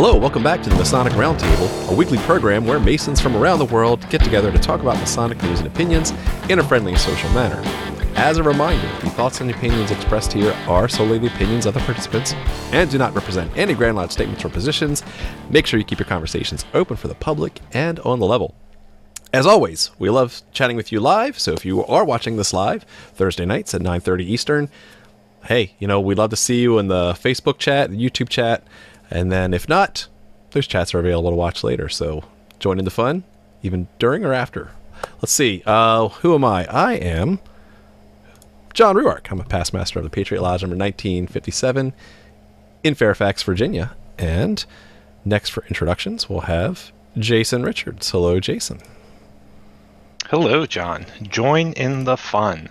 Hello, welcome back to the Masonic Roundtable, a weekly program where Masons from around the world get together to talk about Masonic news and opinions in a friendly and social manner. As a reminder, the thoughts and opinions expressed here are solely the opinions of the participants and do not represent any Grand Lodge statements or positions. Make sure you keep your conversations open for the public and on the level. As always, we love chatting with you live, so if you are watching this live Thursday nights at 9:30 Eastern, hey, you know, we'd love to see you in the Facebook chat, the YouTube chat, and then if not, those chats are available to watch later. So join in the fun, even during or after. Let's see. Uh, who am I? I am John Ruark. I'm a past master of the Patriot Lodge number 1957 in Fairfax, Virginia. And next for introductions, we'll have Jason Richards. Hello, Jason. Hello, John. Join in the fun,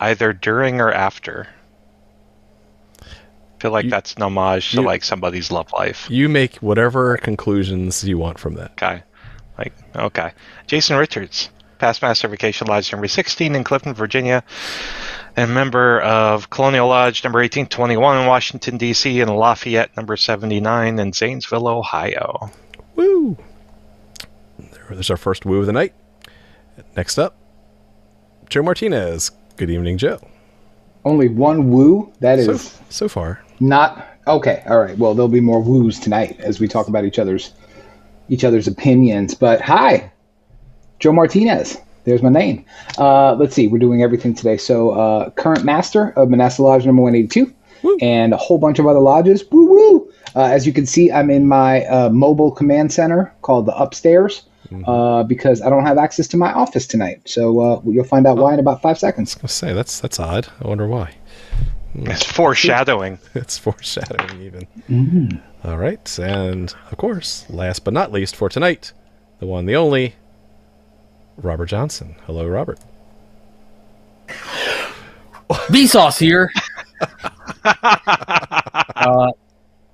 either during or after. I feel like You- that's an homage to you- like somebody's love life. You make whatever conclusions you want from that. Okay. Like, okay. Jason Richards, past master of Acacia Lodge number 16 in Clifton, Virginia, and member of Colonial Lodge number 1821 in Washington, D.C., and Lafayette number 79 in Zanesville, Ohio. Woo! There's our first woo of the night. Next up, Joe Martinez. Good evening, Joe. Only one woo? That is. So, so far, not okay. All right. Well, there'll be more woos tonight as we talk about each other's each other's opinions. But hi, Joe Martinez. There's my name. Uh, let's see. We're doing everything today. So, uh, current master of Manasseh Lodge number 182 and a whole bunch of other lodges. Woo woo. Uh, as you can see, I'm in my uh, mobile command center called the Upstairs uh, because I don't have access to my office tonight. So, uh, you'll find out why in about five seconds. I say that's that's odd. I wonder why. It's foreshadowing. It's foreshadowing, even. All right, and of course, last but not least for tonight, the one, the only, Robert Johnson. Hello, Robert. Vsauce here. uh,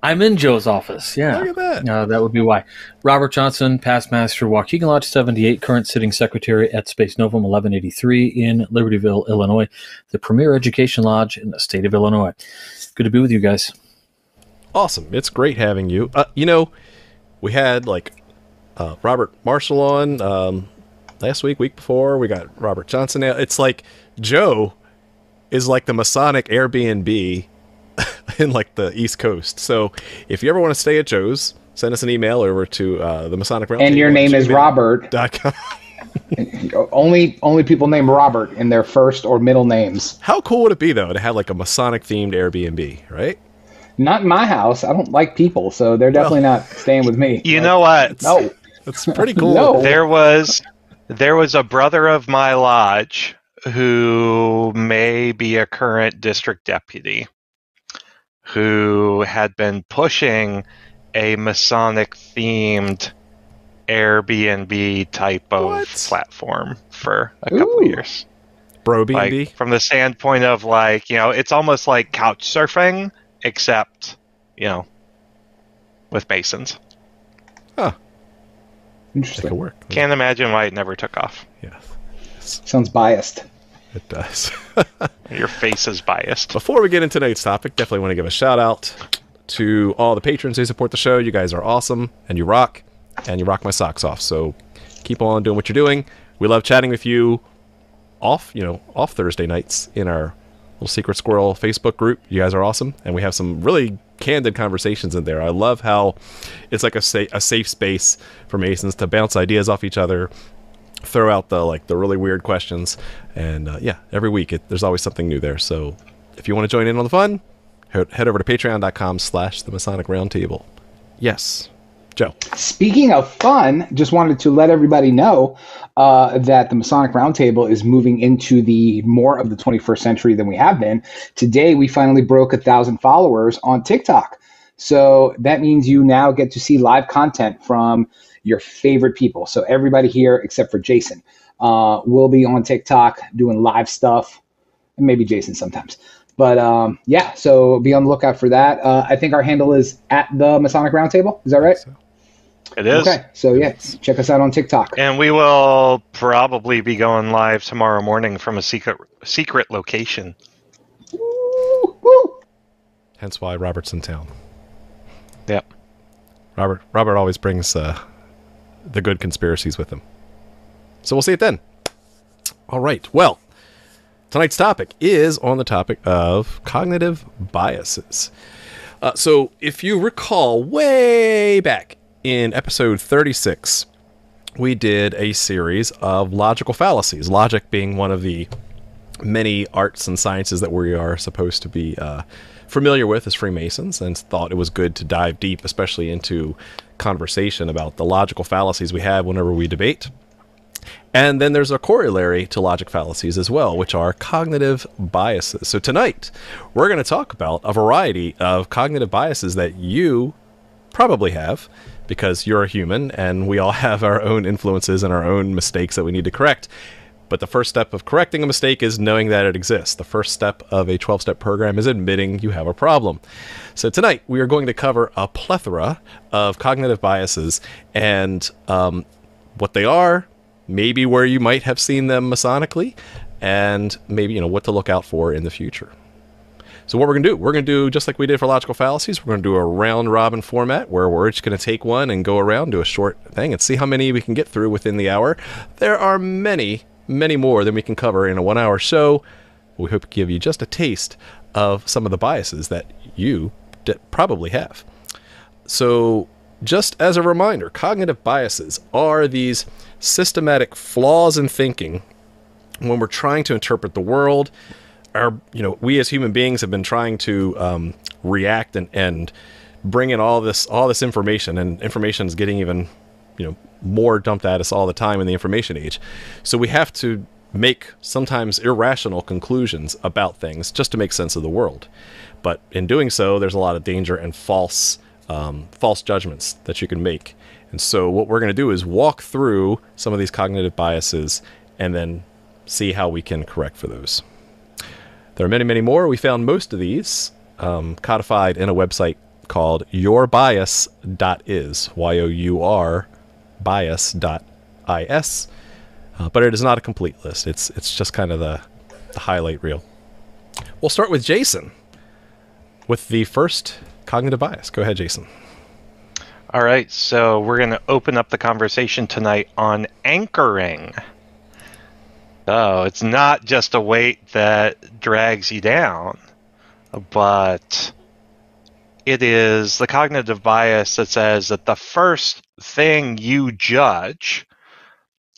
I'm in Joe's office. Yeah. Look at that. Uh, that would be why. Robert Johnson, past master, Waukegan Lodge 78, current sitting secretary at Spes Novum 1183 in Libertyville, Illinois, the premier education lodge in the state of Illinois. Good to be with you guys. Awesome. It's great having you. Uh, you know, we had like uh, Robert Marshall on um, last week, week before. We got Robert Johnson. Now it's like Joe is like the Masonic Airbnb in like the East Coast. So if you ever want to stay at Joe's, send us an email over to uh, the Masonic Roundtable. And your name is Robert. dot com. Only only people named Robert in their first or middle names. How cool would it be though to have like a Masonic themed Airbnb, right? Not in my house. I don't like people, so they're definitely not staying with me. You know what? No. That's pretty cool. No. there was there was a brother of my lodge who may be a current district deputy who had been pushing a masonic themed airbnb type of What? platform for a couple Ooh. years Bro like B&B. from the standpoint of like you know it's almost like couch surfing except you know with masons Huh. That could Interesting. work. can't imagine why it never took off Yeah, Sounds biased. It does. your face is biased Before we get into tonight's topic, definitely want to give a shout out to all the patrons who support the show. You guys are awesome and you rock, and you rock my socks off. So keep on doing what you're doing. We love chatting with you off, you know, off Thursday nights in our little Secret Squirrel Facebook group. You guys are awesome, and we have some really candid conversations in there. I love how it's like a sa- a safe space for Masons to bounce ideas off each other, throw out the like the really weird questions, and uh, yeah, every week it, there's always something new there. So if you want to join in on the fun, head, over to Patreon.com/slash The Masonic Roundtable. Yes, Joe. Speaking of fun, just wanted to let everybody know uh, that the Masonic Roundtable is moving into the more of the 21st century than we have been. Today, we finally broke a thousand followers on TikTok. So that means you now get to see live content from your favorite people. So everybody here, except for Jason, uh, will be on TikTok doing live stuff, and maybe Jason sometimes. But um, yeah, so be on the lookout for that. Uh, I think our handle is at the Masonic Roundtable. Is that right? So, It is. Okay, so yeah, check us out on TikTok. And we will probably be going live tomorrow morning from a secret secret location. Woo, woo. hence why Robert's in town. Yep. Robert Robert always brings uh, the good conspiracies with him. So we'll see it then. All right. Well, tonight's topic is on the topic of cognitive biases. Uh, so if you recall, way back in episode 36, we did a series of logical fallacies. Logic being one of the many arts and sciences that we are supposed to be uh, familiar with as Freemasons, and thought it was good to dive deep, especially into conversation about the logical fallacies we have whenever we debate. And then there's a corollary to logic fallacies as well, which are cognitive biases. So tonight, we're going to talk about a variety of cognitive biases that you probably have because you're a human and we all have our own influences and our own mistakes that we need to correct. But the first step of correcting a mistake is knowing that it exists. The first step of a 12 step program is admitting you have a problem. So, tonight we are going to cover a plethora of cognitive biases and um, what they are, maybe where you might have seen them masonically, and maybe, you know, what to look out for in the future. So what we're going to do, we're going to do just like we did for logical fallacies. We're going to do a round robin format where we're just going to take one and go around, do a short thing, and see how many we can get through within the hour. There are many many more than we can cover in a one hour show. We hope to give you just a taste of some of the biases that you probably have. So, just as a reminder, cognitive biases are these systematic flaws in thinking when we're trying to interpret the world. Our, you know, we as human beings have been trying to um, react and, and bring in all this all this information, and information is getting even you know more dumped at us all the time in the information age. So we have to make sometimes irrational conclusions about things just to make sense of the world. But in doing so, there's a lot of danger and false um, false judgments that you can make. And so what we're going to do is walk through some of these cognitive biases and then see how we can correct for those. There are many, many more. We found most of these um, codified in a website called yourbias.is, Y O U R bias.is, uh, but it is not a complete list. It's it's just kind of the, the highlight reel. We'll start with Jason with the first cognitive bias. Go ahead, Jason. All right, so we're going to open up the conversation tonight on anchoring. Oh, it's not just a weight that drags you down, but it is the cognitive bias that says that the first thing you judge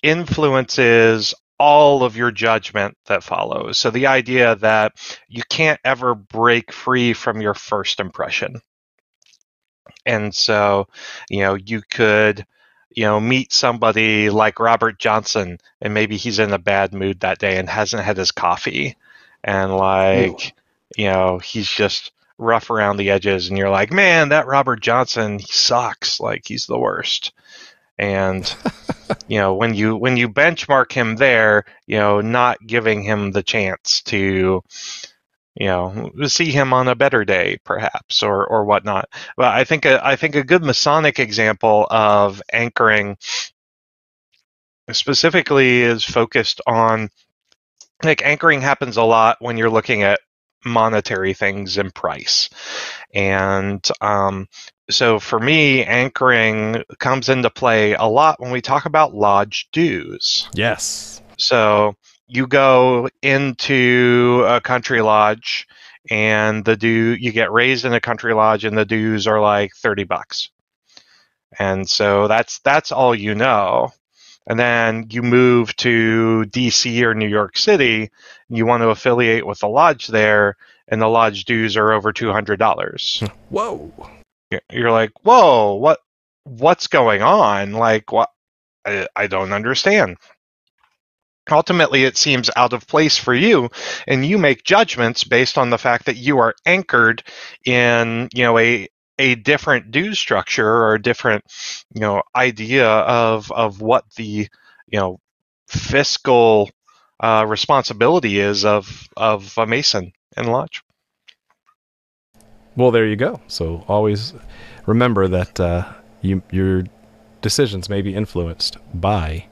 influences all of your judgment that follows. So the idea that you can't ever break free from your first impression. And so, you know, you could, you know, meet somebody like Robert Johnson and maybe he's in a bad mood that day and hasn't had his coffee and like, Ooh. you know, he's just rough around the edges and you're like, man, that Robert Johnson, he sucks. Like he's the worst. And you know, when you when you benchmark him there, you know, not giving him the chance to you know see him on a better day perhaps or or whatnot but i think a, i think a good masonic example of anchoring specifically is focused on like anchoring happens a lot when you're looking at monetary things in price. And um, so for me, anchoring comes into play a lot when we talk about lodge dues. Yes. So you go into a country lodge and the due you get raised in a country lodge and the dues are like 30 bucks. And so that's that's all you know and then you move to DC or New York City, you want to affiliate with the lodge there, and the lodge dues are over two hundred dollars. Whoa! You're like, whoa, what? What's going on? Like, what? I, I don't understand. Ultimately, it seems out of place for you, and you make judgments based on the fact that you are anchored in, you know, a a different dues structure or a different you know idea of of what the you know fiscal uh, responsibility is of of a mason and lodge. Well there you go. So always remember that uh, you, your decisions may be influenced by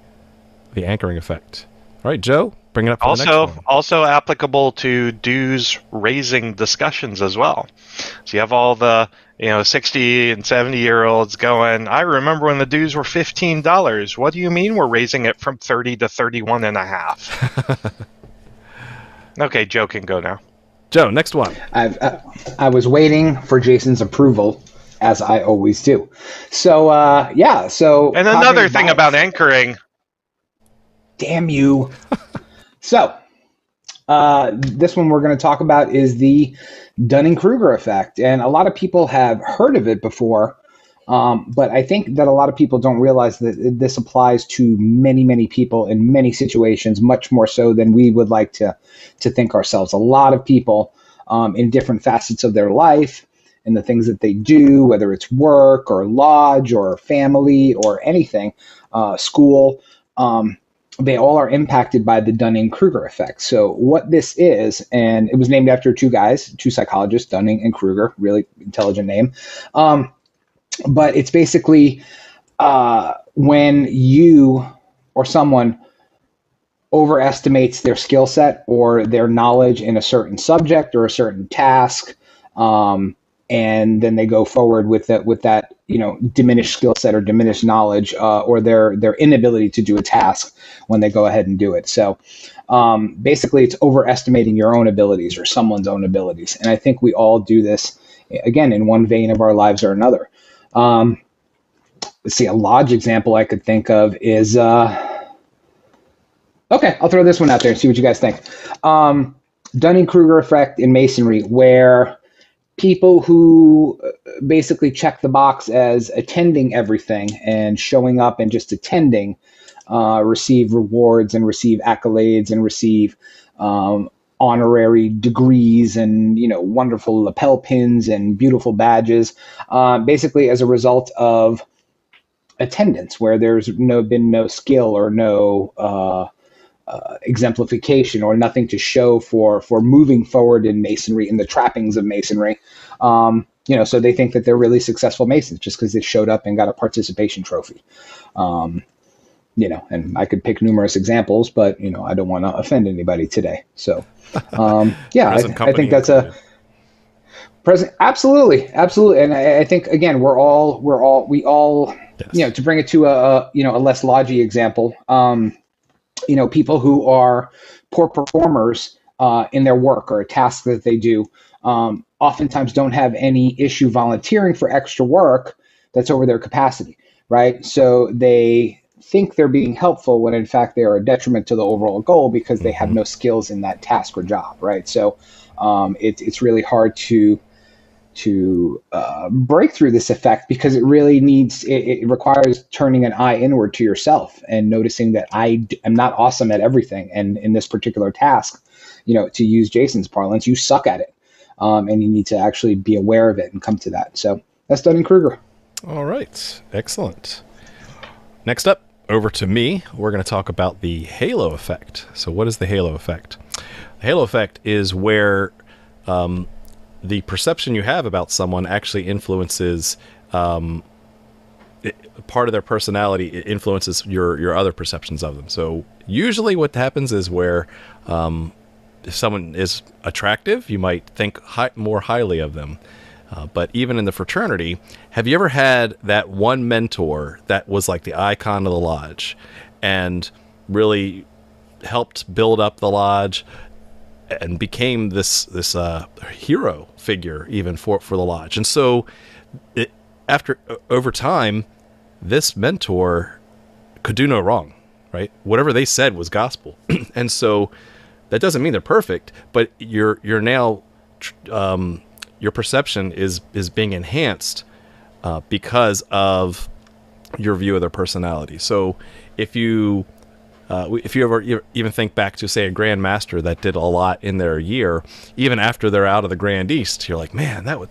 the anchoring effect. All right joe bring it up also also applicable to dues raising discussions as well. So you have all the you know, 60 and 70 year olds going, I remember when the dues were $15. What do you mean we're raising it from 30 to 31 and a half? okay, Joe can go now. Joe, next one. I've, uh, I was waiting for Jason's approval, as I always do. So, uh, yeah. So, And another thing about anchoring. Damn you. so, uh, this one we're going to talk about is the Dunning Kruger effect. And a lot of people have heard of it before, um, but I think that a lot of people don't realize that this applies to many, many people in many situations, much more so than we would like to, to think ourselves. A lot of people um, in different facets of their life and the things that they do, whether it's work or lodge or family or anything, uh, school. Um, they all are impacted by the Dunning Kruger effect. So, what this is, and it was named after two guys, two psychologists, Dunning and Kruger, really intelligent name. Um, but it's basically uh, when you or someone overestimates their skill set or their knowledge in a certain subject or a certain task. Um, and then they go forward with that with that you know diminished skill set or diminished knowledge uh, or their their inability to do a task when they go ahead and do it. So um, basically it's overestimating your own abilities or someone's own abilities. And i think we all do this again in one vein of our lives or another. Um, let's see a lodge example i could think of is uh, okay i'll throw this one out there and see what you guys think. Um, dunning-kruger effect in masonry where people who uh, basically check the box as attending everything and showing up and just attending uh, receive rewards and receive accolades and receive um, honorary degrees and you know wonderful lapel pins and beautiful badges uh, basically as a result of attendance where there's no been no skill or no uh, uh, exemplification or nothing to show for for moving forward in masonry in the trappings of masonry. Um, you know, so they think that they're really successful masons just because they showed up and got a participation trophy. Um, you know, and I could pick numerous examples, but you know, I don't want to offend anybody today. So, um, yeah, I, I, think that's a present. Absolutely, absolutely, and I, I, think again, we're all we're all we all yes. you know to bring it to a, a you know a less lodgy example. Um, you know, people who are poor performers uh, in their work or a task that they do um, oftentimes don't have any issue volunteering for extra work that's over their capacity, right? So they think they're being helpful when in fact they are a detriment to the overall goal because they have mm-hmm. no skills in that task or job, right? So um, it, it's really hard to to uh, break through this effect because it really needs it, it, requires turning an eye inward to yourself and noticing that I d- am not awesome at everything. And in this particular task you know to use jason's parlance you suck at it um, and you need to actually be aware of it and come to that. So that's dunning-kruger all right. Excellent. Next up over to me we're going to talk about the halo effect. So what is the halo effect? The halo effect is where um, the perception you have about someone actually influences um, it, part of their personality it influences your your other perceptions of them. So usually, what happens is where um, if someone is attractive, you might think high, more highly of them. Uh, but even in the fraternity, have you ever had that one mentor that was like the icon of the lodge and really helped build up the lodge, and became this this uh, hero figure even for for the lodge. And so, it, after over time, this mentor could do no wrong, right? Whatever they said was gospel, and so that doesn't mean they're perfect, but you're you're now um, your perception is is being enhanced uh, because of your view of their personality. So if you uh, if you ever even think back to say a grandmaster that did a lot in their year, even after they're out of the Grand East, you're like, man, that would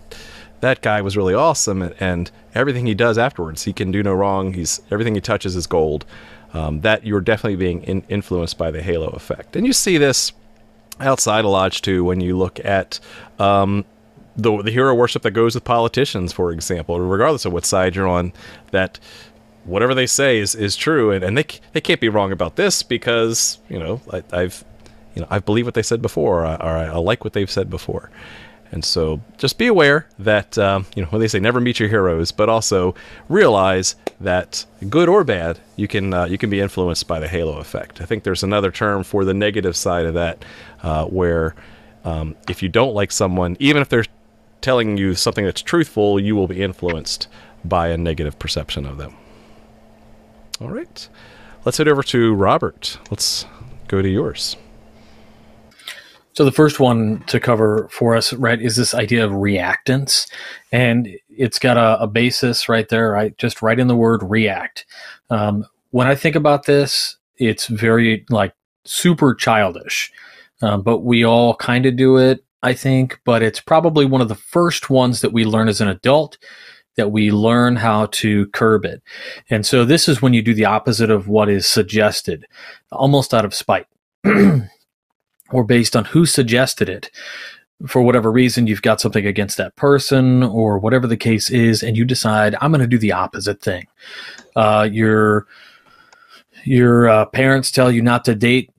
that guy was really awesome, and, and everything he does afterwards, he can do no wrong. He's everything he touches is gold. Um, that you're definitely being in, influenced by the halo effect, and you see this outside of Lodge too when you look at um, the the hero worship that goes with politicians, for example, regardless of what side you're on. That whatever they say is, is true, and, and they they can't be wrong about this because you know I, have you know I believe what they said before, or, I, or I like what they've said before, And so just be aware that, um, you know, when they say never meet your heroes, but also realize that good or bad, you can, uh, you can be influenced by the halo effect. I think there's another term for the negative side of that uh, where um, if you don't like someone, even if they're telling you something that's truthful, you will be influenced by a negative perception of them. All right. Let's head over to Robert. Let's go to yours. So the first one to cover for us, right, is this idea of reactance, and it's got a, a basis right there, right, just right in the word react. Um, when I think about this, it's very like super childish, um, but we all kind of do it, I think. But it's probably one of the first ones that we learn as an adult that we learn how to curb it. And so this is when you do the opposite of what is suggested, almost out of spite. or based on who suggested it for whatever reason you've got something against that person or whatever the case is and you decide i'm going to do the opposite thing uh, your your uh, parents tell you not to date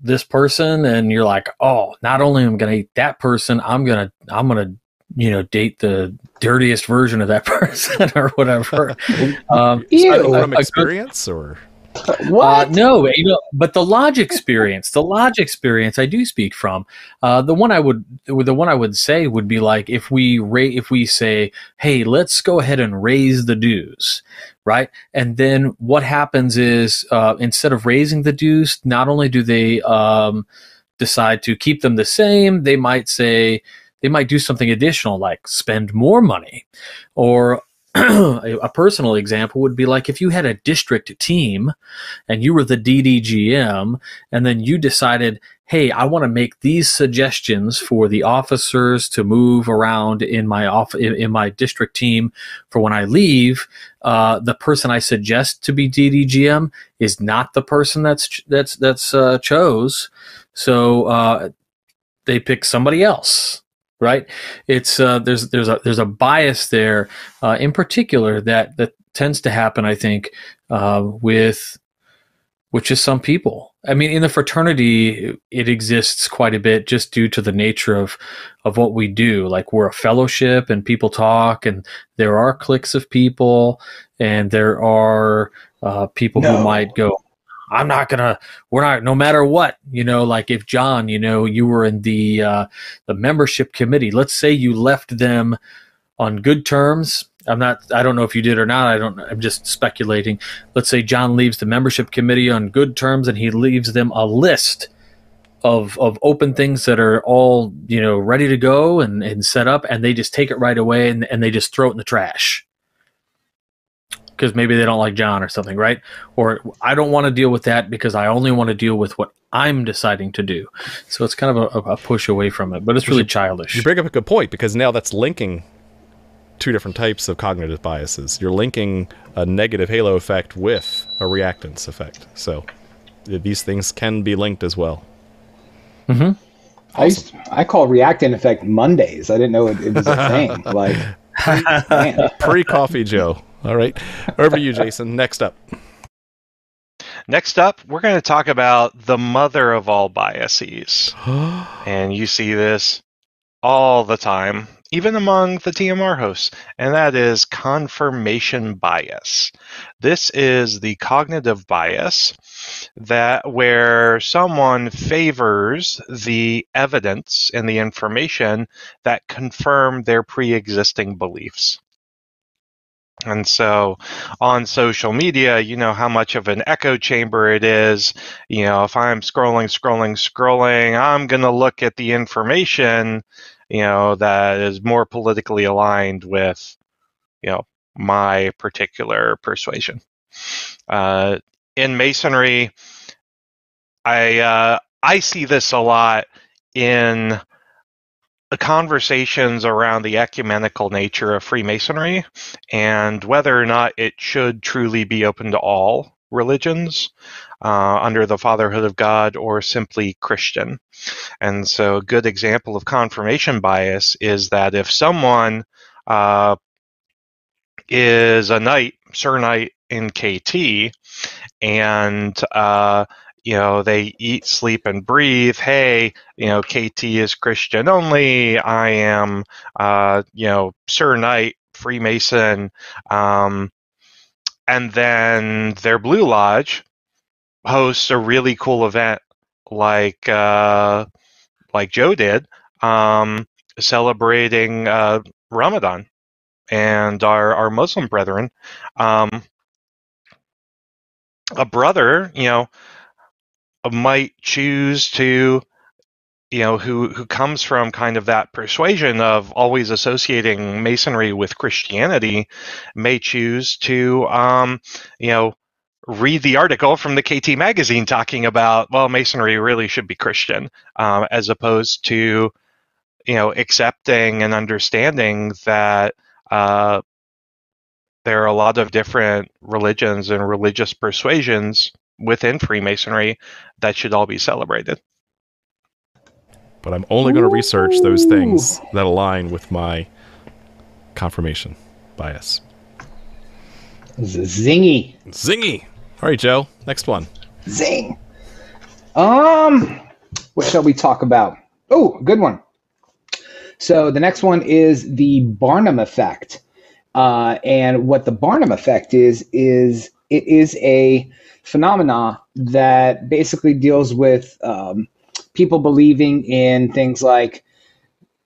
this person and you're like oh not only am i going to date that person i'm going to i'm going to you know date the dirtiest version of that person or whatever um, Ew. from experience or what? Uh, no, you know, but the lodge experience, the lodge experience, I do speak from. Uh, the one I would, the one I would say would be like if we ra- if we say, hey, let's go ahead and raise the dues, right? And then what happens is uh, instead of raising the dues, not only do they um, decide to keep them the same, they might say they might do something additional like spend more money or a personal example would be like if you had a district team and you were the DDGM and then you decided, hey, I want to make these suggestions for the officers to move around in my off in, in my district team for when I leave. Uh, the person I suggest to be DDGM is not the person that's that's that's uh, chose. So uh, they pick somebody else right? It's uh, there's there's a there's a bias there, uh, in particular that that tends to happen, I think, uh, with which is some people. I mean, in the fraternity, it exists quite a bit just due to the nature of of what we do. Like we're a fellowship, and people talk, and there are cliques of people, and there are uh, people no. who might go, I'm not gonna. We're not. No matter what, you know. Like if John, you know, you were in the uh, the membership committee. Let's say you left them on good terms. I'm not. I don't know if you did or not. I don't. I'm just speculating. Let's say John leaves the membership committee on good terms, and he leaves them a list of of open things that are all you know ready to go and, and set up, and they just take it right away and, and they just throw it in the trash because maybe they don't like John or something, right? Or I don't want to deal with that because I only want to deal with what I'm deciding to do. So it's kind of a, a push away from it, but it's really childish. You bring up a good point because now that's linking two different types of cognitive biases. You're linking a negative halo effect with a reactance effect. So these things can be linked as well. Mm-hmm. Awesome. I, I call reactant effect Mondays. I didn't know it, it was a thing. like pre coffee Joe. All right. Over to you, Jason. Next up. Next up, we're going to talk about the mother of all biases. and you see this all the time, even among the TMR hosts, and that is confirmation bias. This is the cognitive bias that where someone favors the evidence and the information that confirm their pre-existing beliefs. And so on social media, you know how much of an echo chamber it is. You know, if I'm scrolling, scrolling, scrolling, I'm going to look at the information, you know, that is more politically aligned with, you know, my particular persuasion. Uh, in Masonry, I, uh, I see this a lot in conversations around the ecumenical nature of Freemasonry and whether or not it should truly be open to all religions uh, under the fatherhood of God or simply Christian. And so, a good example of confirmation bias is that if someone uh, is a knight, Sir Knight in KT, and uh, you know, they eat, sleep, and breathe. Hey, you know, KT is Christian only. I am, uh, you know, Sir Knight, Freemason. Um, and then their Blue Lodge hosts a really cool event like uh, like Joe did, um, celebrating uh, Ramadan and our, our Muslim brethren. Um, a brother, you know, might choose to, you know, who who comes from kind of that persuasion of always associating masonry with Christianity, may choose to, um, you know, read the article from the KT magazine talking about well, masonry really should be Christian, um, as opposed to, you know, accepting and understanding that. Uh, there are a lot of different religions and religious persuasions within Freemasonry that should all be celebrated. But I'm only going to research those things that align with my confirmation bias. Zingy. Zingy. All right, Joe. Next one. Zing. Um, what shall we talk about? Oh, good one. So the next one is the Barnum effect. Uh, and what the Barnum effect is, is it is a phenomena that basically deals with um, people believing in things like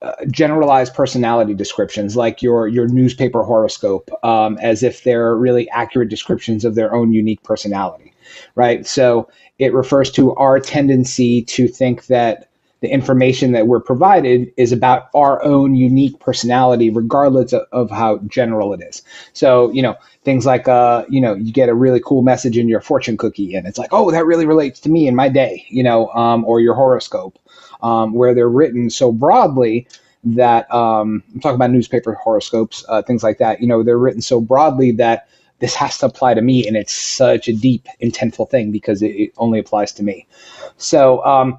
uh, generalized personality descriptions, like your your newspaper horoscope, um, as if they're really accurate descriptions of their own unique personality, right? So it refers to our tendency to think that the information that we're provided is about our own unique personality, regardless of, of how general it is. So, you know, things like, uh, you know, you get a really cool message in your fortune cookie, and it's like, oh, that really relates to me in my day, you know, um, or your horoscope, um, where they're written so broadly that um, I'm talking about newspaper horoscopes, uh, things like that. You know, they're written so broadly that this has to apply to me, and it's such a deep, intentful thing because it, it only applies to me. So, um,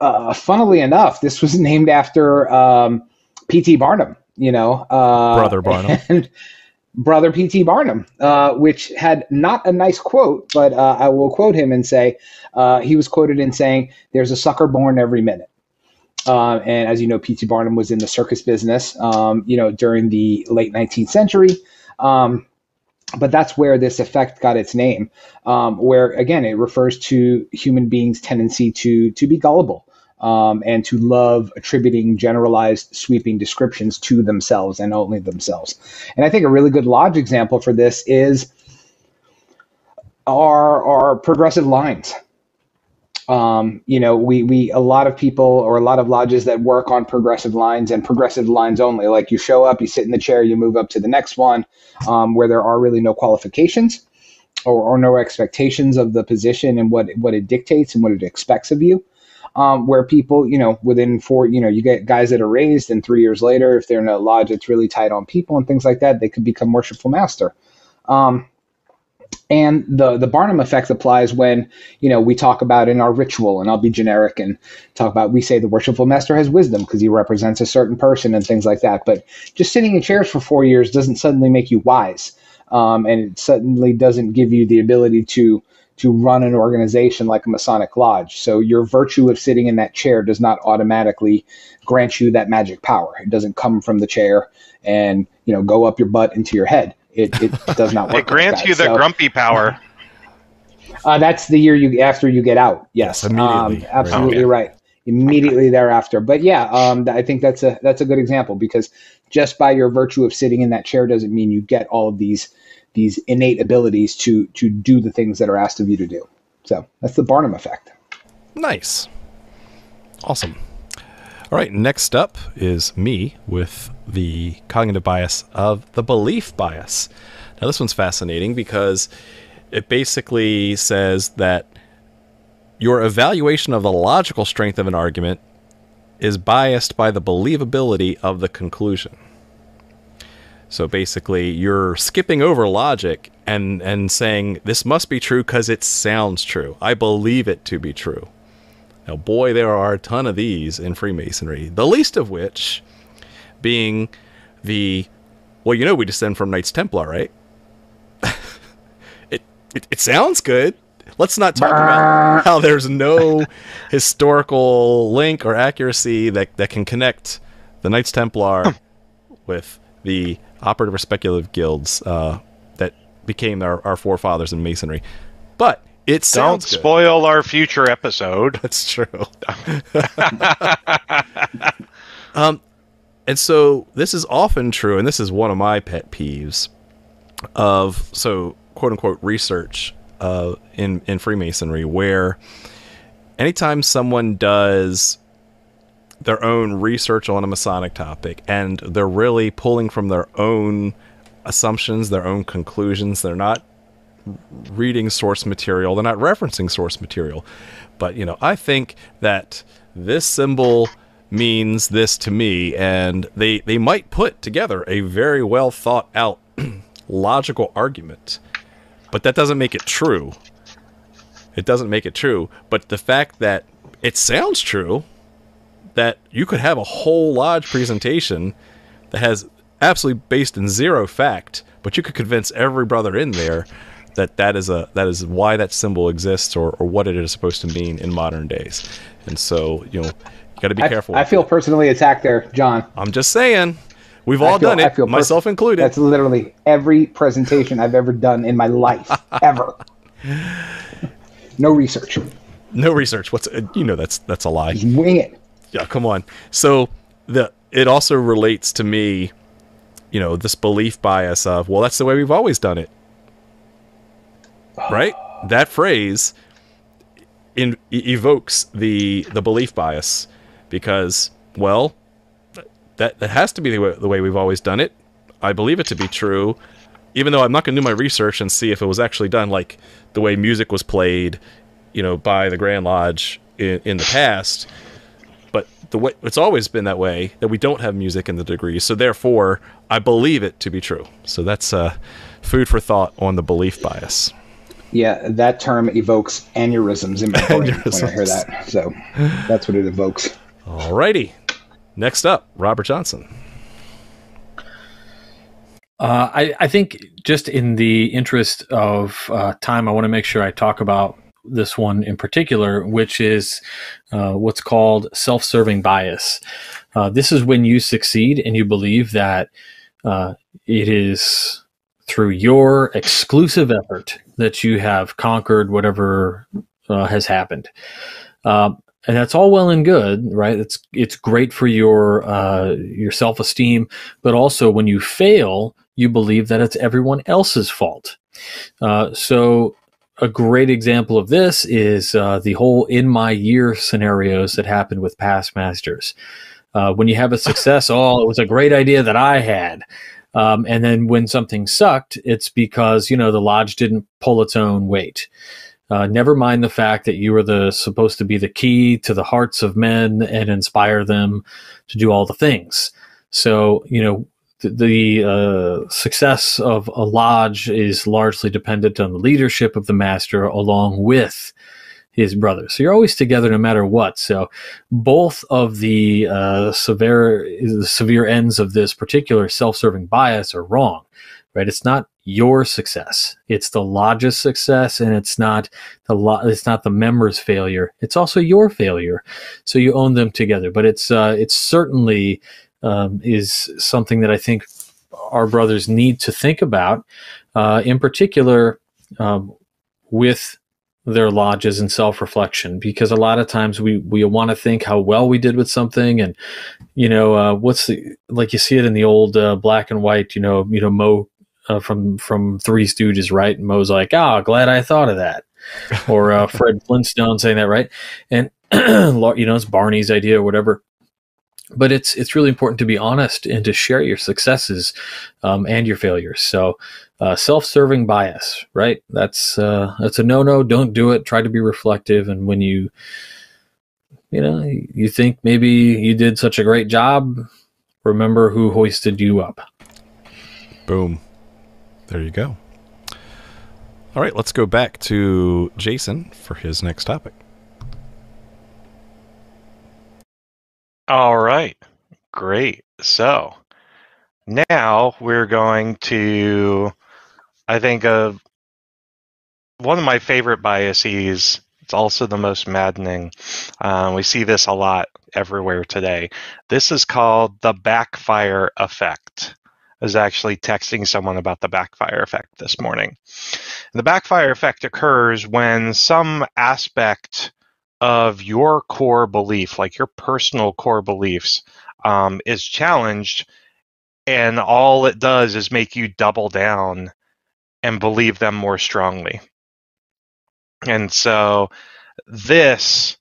uh, funnily enough, this was named after um, P.T. Barnum, you know, uh, Brother Barnum. and brother P.T. Barnum, uh, which had not a nice quote, but uh, I will quote him and say uh, he was quoted in saying, "There's a sucker born every minute." Uh, and as you know, P.T. Barnum was in the circus business, um, you know, during the late 19th century. Um, but that's where this effect got its name, um, where again it refers to human beings' tendency to to be gullible um, and to love attributing generalized, sweeping descriptions to themselves and only themselves. And I think a really good lodge example for this is our our progressive lines. Um, you know, we we a lot of people or a lot of lodges that work on progressive lines and progressive lines only. Like you show up, you sit in the chair, you move up to the next one, um, where there are really no qualifications or, or no expectations of the position and what what it dictates and what it expects of you. Um, where people, you know, within four, you know, you get guys that are raised, and three years later, if they're in a lodge that's really tight on people and things like that, they could become worshipful master. Um, and the the Barnum effect applies when you know we talk about in our ritual, and I'll be generic and talk about we say the worshipful master has wisdom because he represents a certain person and things like that. But just sitting in chairs for four years doesn't suddenly make you wise, um, and it suddenly doesn't give you the ability to to run an organization like a Masonic lodge. So your virtue of sitting in that chair does not automatically grant you that magic power. It doesn't come from the chair and you know go up your butt into your head. It, it does not work. it grants like you the so, grumpy power. Uh, that's the year you after you get out. Yes, Yes, immediately. Um, absolutely Right. right. Immediately thereafter. But yeah, um, I think that's a that's a good example because just by your virtue of sitting in that chair doesn't mean you get all of these these innate abilities to to do the things that are asked of you to do. So that's the Barnum effect. Nice. Awesome. All right, next up is me with the cognitive bias of the belief bias. Now, this one's fascinating because it basically says that your evaluation of the logical strength of an argument is biased by the believability of the conclusion. So basically, you're skipping over logic and, and saying, this must be true because it sounds true. I believe it to be true. Now, boy, there are a ton of these in Freemasonry, the least of which being the, well, you know, we descend from Knights Templar, right? it, it, it sounds good. let's not talk about how there's no historical link or accuracy that that can connect the Knights Templar hmm. with the operative or speculative guilds uh, that became our, our forefathers in masonry. But it Don't sounds good. spoil our future episode. That's true. um, and so this is often true, and this is one of my pet peeves of so quote unquote research uh, in in Freemasonry, where anytime someone does their own research on a Masonic topic, and they're really pulling from their own assumptions, their own conclusions, they're not reading source material, they're not referencing source material. But, you know, I think that this symbol means this to me, and they, they might put together a very well thought out logical argument, but that doesn't make it true. It doesn't make it true. But the fact that it sounds true, that you could have a whole lodge presentation that has absolutely based in zero fact, but you could convince every brother in there that that is a that is why that symbol exists or, or what it is supposed to mean in modern days. And so, you know, you got to be I, careful. I feel it. personally attacked there, John. I'm just saying, we've all feel- done I it, feel myself perfect. included. That's literally every presentation I've ever done in my life, ever. No research. no research. What's uh, you know that's that's a lie. Wing it. Yeah, come on. So the it also relates to me, you know, this belief bias of well, that's the way we've always done it, right? That phrase in, evokes the the belief bias because well, that that has to be the way, the way we've always done it. I believe it to be true, even though I'm not going to do my research and see if it was actually done like the way music was played, you know, by the Grand Lodge in, in the past but the way it's always been that way that we don't have music in the degrees so therefore i believe it to be true. So that's uh, food for thought on the belief bias. Yeah, that term evokes aneurysms in my brain when I hear that. So that's what it evokes. alrighty. Next up robert johnson. Uh, I, I think just in the interest of uh, time, I want to make sure I talk about this one in particular, which is uh, what's called self serving bias. Uh, this is when you succeed and you believe that uh, it is through your exclusive effort that you have conquered whatever uh, has happened. Um, and that's all well and good, right? It's it's great for your uh, your self esteem, but also when you fail, you believe that it's everyone else's fault. Uh, so a great example of this is uh, the whole in my year scenarios that happened with past masters. Uh, when you have a success, oh, it was a great idea that I had. Um, and then when something sucked, it's because, you know, the lodge didn't pull its own weight. Uh, never mind the fact that you were the supposed to be the key to the hearts of men and inspire them to do all the things. So, you know, the, uh, success of a lodge is largely dependent on the leadership of the master along with his brother. So you're always together no matter what. So both of the uh, severe the severe ends of this particular self-serving bias are wrong. Right? It's not your success. It's the lodge's success, and it's not the lo- it's not the members' failure. It's also your failure. So you own them together. But it's uh, it's certainly um, is something that I think our brothers need to think about, uh, in particular um, with their lodges and self-reflection. Because a lot of times we we want to think how well we did with something and you know uh, what's the like you see it in the old uh, black and white you know you know Moe uh, from from Three Stooges right? And Moe's like ah glad I thought of that. Or uh, Fred Flintstone saying that right? And you know it's Barney's idea or whatever but it's it's really important to be honest and to share your successes um, and your failures. So, uh, self-serving bias, right? That's uh, that's a no-no. Don't do it. Try to be reflective, and when you you know you think maybe you did such a great job, remember who hoisted you up. boom there you go all right let's go back to jason for his next topic All right. Great. So now we're going to, I think, a one of my favorite biases. It's also the most maddening. Uh, we see this a lot everywhere today. This is called the backfire effect. I was actually texting someone about the backfire effect this morning. The backfire effect occurs when some aspect of your core belief, like your personal core beliefs, um, is challenged, and all it does is make you double down and believe them more strongly. And so this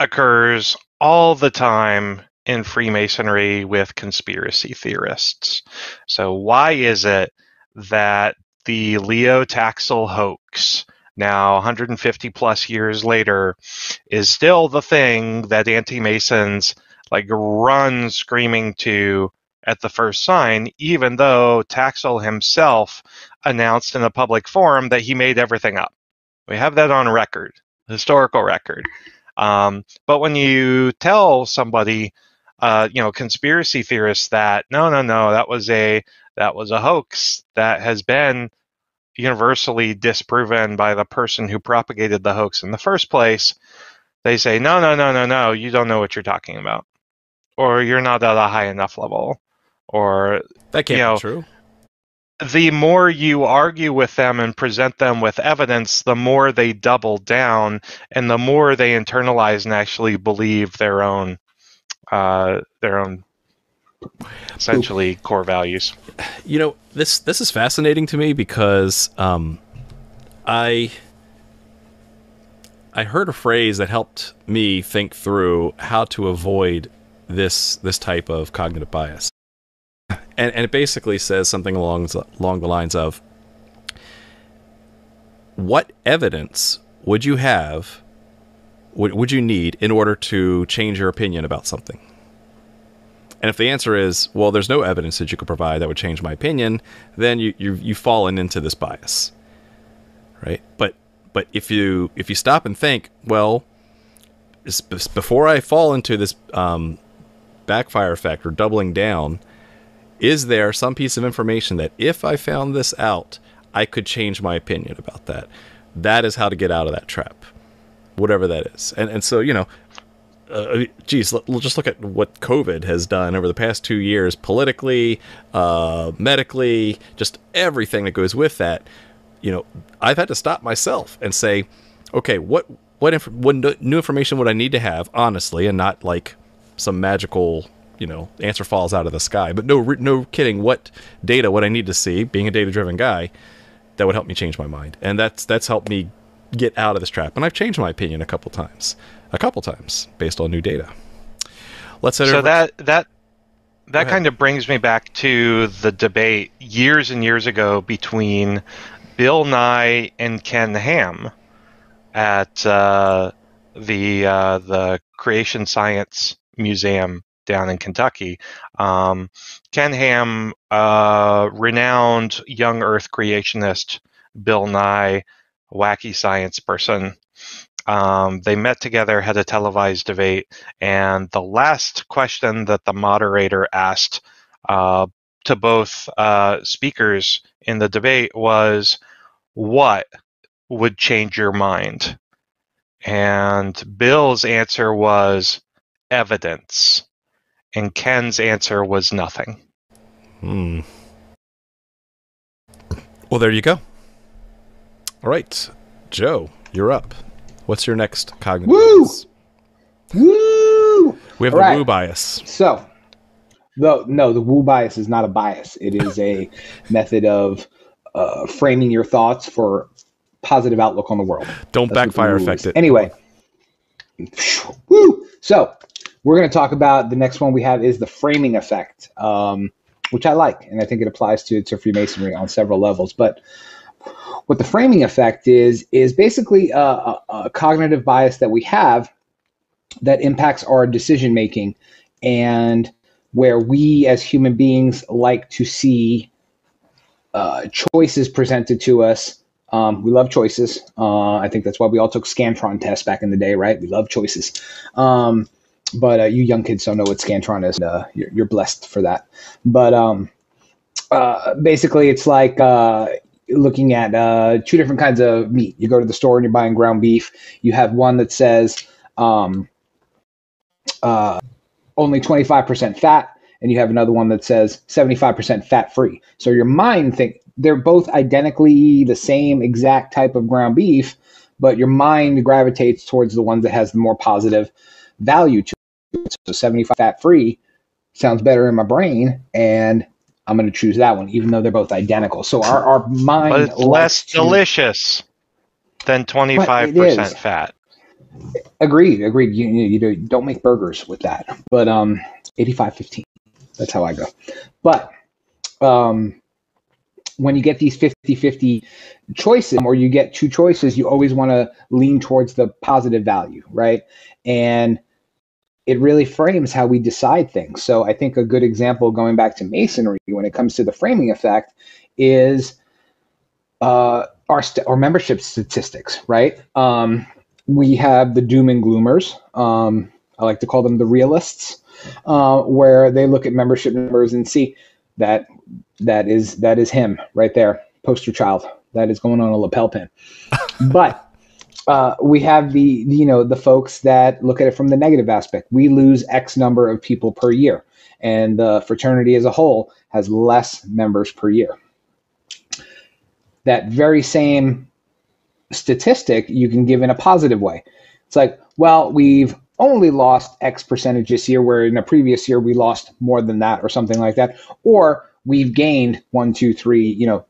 occurs all the time in Freemasonry with conspiracy theorists. So, why is it that the Leo Taxil hoax, now 150 plus years later, is still the thing that anti Masons like run screaming to at the first sign, even though Taxil himself announced in a public forum that he made everything up? We have that on record, historical record. Um, but when you tell somebody, uh, you know, conspiracy theorists that no, no, no, that was a that was a hoax that has been universally disproven by the person who propagated the hoax in the first place, they say, no, no, no, no, no, you don't know what you're talking about, or you're not at a high enough level, or That can't You know, be true. the more you argue with them and present them with evidence, the more they double down and the more they internalize and actually believe their own, uh, their own, essentially core values. You know, this this is fascinating to me because um, I I heard a phrase that helped me think through how to avoid this this type of cognitive bias, and and it basically says something along along the lines of what evidence would you have would, would you need in order to change your opinion about something and if the answer is, well, there's no evidence that you could provide that would change my opinion, then you, you you've fallen into this bias, right? But but if you if you stop and think, well, before I fall into this um, backfire effect or doubling down, is there some piece of information that if I found this out, I could change my opinion about that? That is how to get out of that trap, whatever that is. And and so you know, uh, geez, let, us just look at what COVID has done over the past two years, politically, uh, medically, just everything that goes with that. You know, I've had to stop myself and say, okay, what what, inf- what new information would I need to have, honestly, and not like some magical, you know, answer falls out of the sky. But no, no kidding. What data would I need to see, being a data driven guy, that would help me change my mind, and that's that's helped me get out of this trap. And I've changed my opinion a couple times, a couple times based on new data. Let's head so over- that that that kind of brings me back to the debate years and years ago between Bill Nye and Ken Ham at uh, the uh, the Creation Science Museum down in Kentucky. Um, Ken Ham, uh, renowned young Earth creationist, Bill Nye, wacky science person. Um, they met together, had a televised debate, and the last question that the moderator asked uh, to both uh, speakers in the debate was, What would change your mind? And Bill's answer was evidence, and Ken's answer was nothing. Hmm. Well, there you go. All right, Joe, you're up. What's your next cognitive? Woo! bias? Woo! We have All the right. woo bias. So, the no, the woo bias is not a bias. It is a method of uh, framing your thoughts for positive outlook on the world. Don't That's backfire affect is. it. Anyway, woo. So we're going to talk about the next one we have is the framing effect, um, which I like, and I think it applies to to Freemasonry on several levels. But what the framing effect is is basically a, a, cognitive bias that we have that impacts our decision making and where we as human beings like to see uh, choices presented to us. Um, we love choices. Uh, I think that's why we all took Scantron tests back in the day, right? We love choices. Um, but uh, you young kids don't know what Scantron is. Uh, you're, you're blessed for that. But um, uh, basically, it's like uh, looking at uh, two different kinds of meat. You go to the store and you're buying ground beef. You have one that says um, uh, only 25% fat, and you have another one that says 75% fat free. So your mind think they're both identically the same exact type of ground beef, but your mind gravitates towards the one that has the more positive value to it. So 75 fat free sounds better in my brain, and I'm going to choose that one, even though they're both identical. So our, our mind. But it's less to, delicious than 25% fat. Agreed, agreed. You, you, you don't make burgers with that, but um, 85-15. That's how I go. But um, when you get these 50-50 choices, or you get two choices, you always want to lean towards the positive value, right? And it really frames how we decide things. So I think a good example going back to masonry when it comes to the framing effect is uh, our st- our membership statistics, right? Um, we have the doom and gloomers. Um, I like to call them the realists, uh, where they look at membership numbers and see that that is that is him right there, poster child. That is going on a lapel pin. but uh, we have the, you know the folks that look at it from the negative aspect. We lose X number of people per year, and the fraternity as a whole has less members per year. That very same statistic you can give in a positive way. It's like, well, we've only lost X percentage this year, where in a previous year we lost more than that, or something like that, or we've gained one, two, three, you know,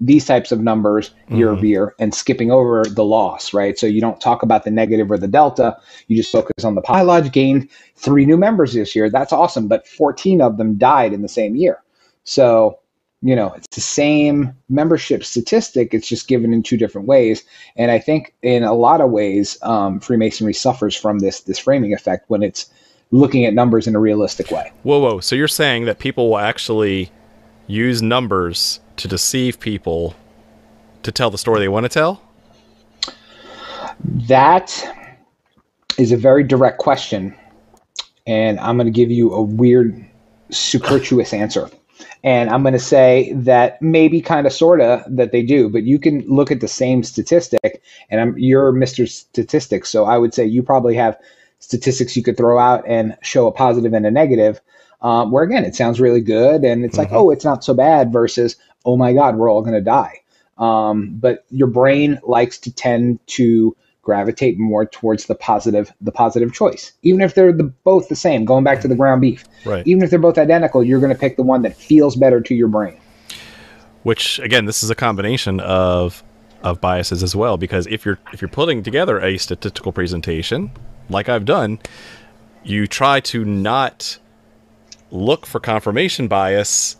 these types of numbers year mm-hmm. over year and skipping over the loss, right? So you don't talk about the negative or the delta. You just focus on the Pi Lodge gained three new members this year. That's awesome, but 14 of them died in the same year. So, you know, it's the same membership statistic. It's just given in two different ways. And I think in a lot of ways, um, Freemasonry suffers from this this framing effect when it's looking at numbers in a realistic way. Whoa, whoa! So you're saying that people will actually use numbers to deceive people to tell the story they want to tell? That is a very direct question. And I'm going to give you a weird, superfluous answer. And I'm going to say that maybe kind of sort of that they do, but you can look at the same statistic and I'm, you're Mr. Statistics. So I would say you probably have statistics you could throw out and show a positive and a negative. Um, where again, it sounds really good and it's mm-hmm. like, oh, it's not so bad versus, oh my God, we're all going to die. Um, but your brain likes to tend to gravitate more towards the positive, the positive choice, even if they're the, both the same. Going back to the ground beef, right. even if they're both identical, you're going to pick the one that feels better to your brain. Which again, this is a combination of of biases as well, because if you're if you're putting together a statistical presentation, like I've done, you try to not look for confirmation bias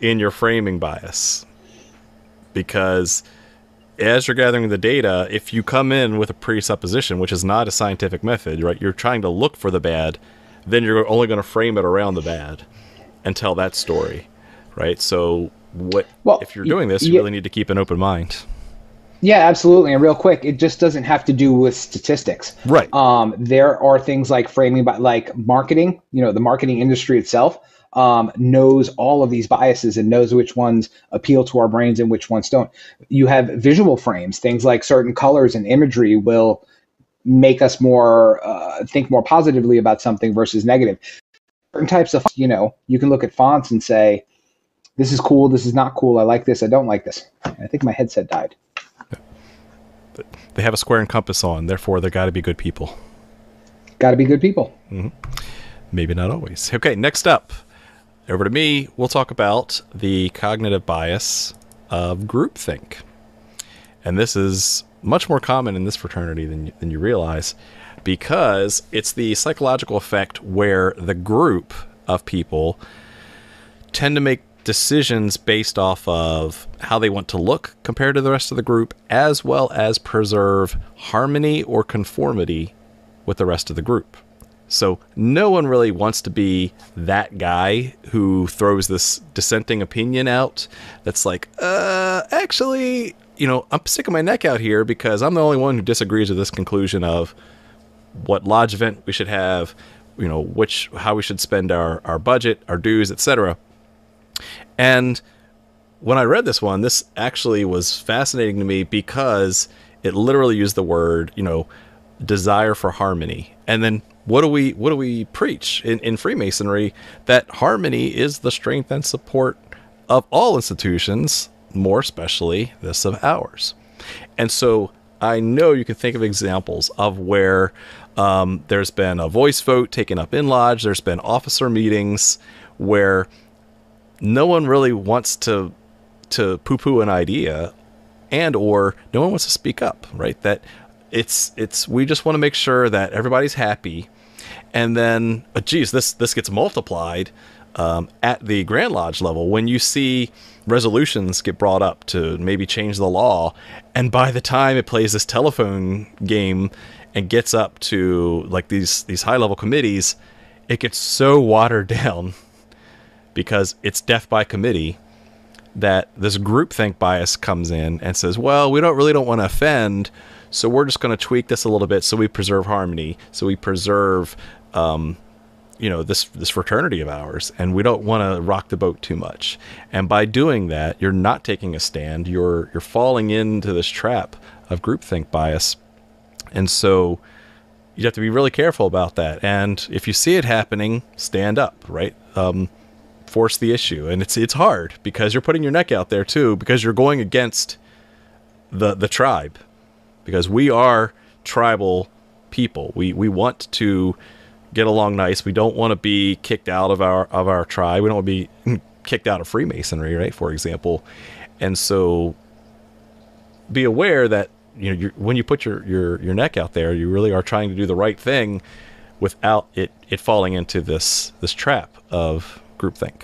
in your framing bias. Because as you're gathering the data, if you come in with a presupposition, which is not a scientific method, right? You're trying to look for the bad, then you're only going to frame it around the bad and tell that story, right? So, what well, if you're doing this, you yeah, really need to keep an open mind. Yeah, absolutely. And real quick, it just doesn't have to do with statistics. Right. Um, there are things like framing, by like marketing. You know, the marketing industry itself um, knows all of these biases and knows which ones appeal to our brains and which ones don't. You have visual frames, things like certain colors and imagery will make us more uh, think more positively about something versus negative. Certain types of, you know, you can look at fonts and say, "This is cool. This is not cool. I like this. I don't like this." I think my headset died. They have a square and compass on, therefore they got to be good people. Got to be good people. Mm-hmm. Maybe not always. Okay, next up, over to me, we'll talk about the cognitive bias of groupthink. And this is much more common in this fraternity than, than you realize because it's the psychological effect where the group of people tend to make decisions based off of how they want to look compared to the rest of the group, as well as preserve harmony or conformity with the rest of the group. So no one really wants to be that guy who throws this dissenting opinion out that's like, uh, actually, you know, I'm sticking my neck out here because I'm the only one who disagrees with this conclusion of what lodge event we should have, you know, which how we should spend our, our budget, our dues, etc. And when I read this one, this actually was fascinating to me because it literally used the word, you know, desire for harmony. And then what do we what do we preach in, in Freemasonry? That harmony is the strength and support of all institutions, more especially this of ours. And so I know you can think of examples of where um, there's been a voice vote taken up in lodge. There's been officer meetings where no one really wants to to poo-poo an idea, and or no one wants to speak up. Right? That it's it's we just want to make sure that everybody's happy, and then uh, geez, this this gets multiplied um, at the Grand Lodge level when you see resolutions get brought up to maybe change the law, and by the time it plays this telephone game and gets up to like these these high level committees, it gets so watered down because it's death by committee that this groupthink bias comes in and says, well, we don't really don't want to offend, so we're just going to tweak this a little bit so we preserve harmony, so we preserve, um, you know, this this fraternity of ours, and we don't want to rock the boat too much. And by doing that, you're not taking a stand. You're you're falling into this trap of groupthink bias, and so you have to be really careful about that. And if you see it happening, stand up, right? Um, force the issue, and it's it's hard because you're putting your neck out there too, because you're going against the the tribe, because we are tribal people. We we want to get along nice. We don't want to be kicked out of our of our tribe. We don't want to be kicked out of Freemasonry, right? For example, and so be aware that you know when you put your, your your neck out there, you really are trying to do the right thing without it it falling into this this trap of groupthink.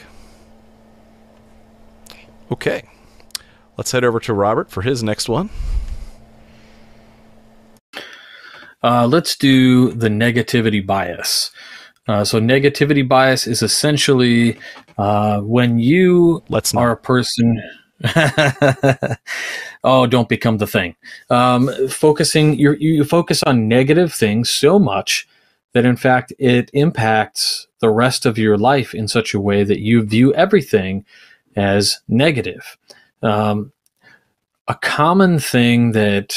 Okay, let's head over to Robert for his next one. Uh, let's do the negativity bias. Uh, so, negativity bias is essentially uh, when you Let's are not. a person. oh, don't become the thing. Um, focusing, you you focus on negative things so much that, in fact, it impacts the rest of your life in such a way that you view everything as negative. Um, a common thing that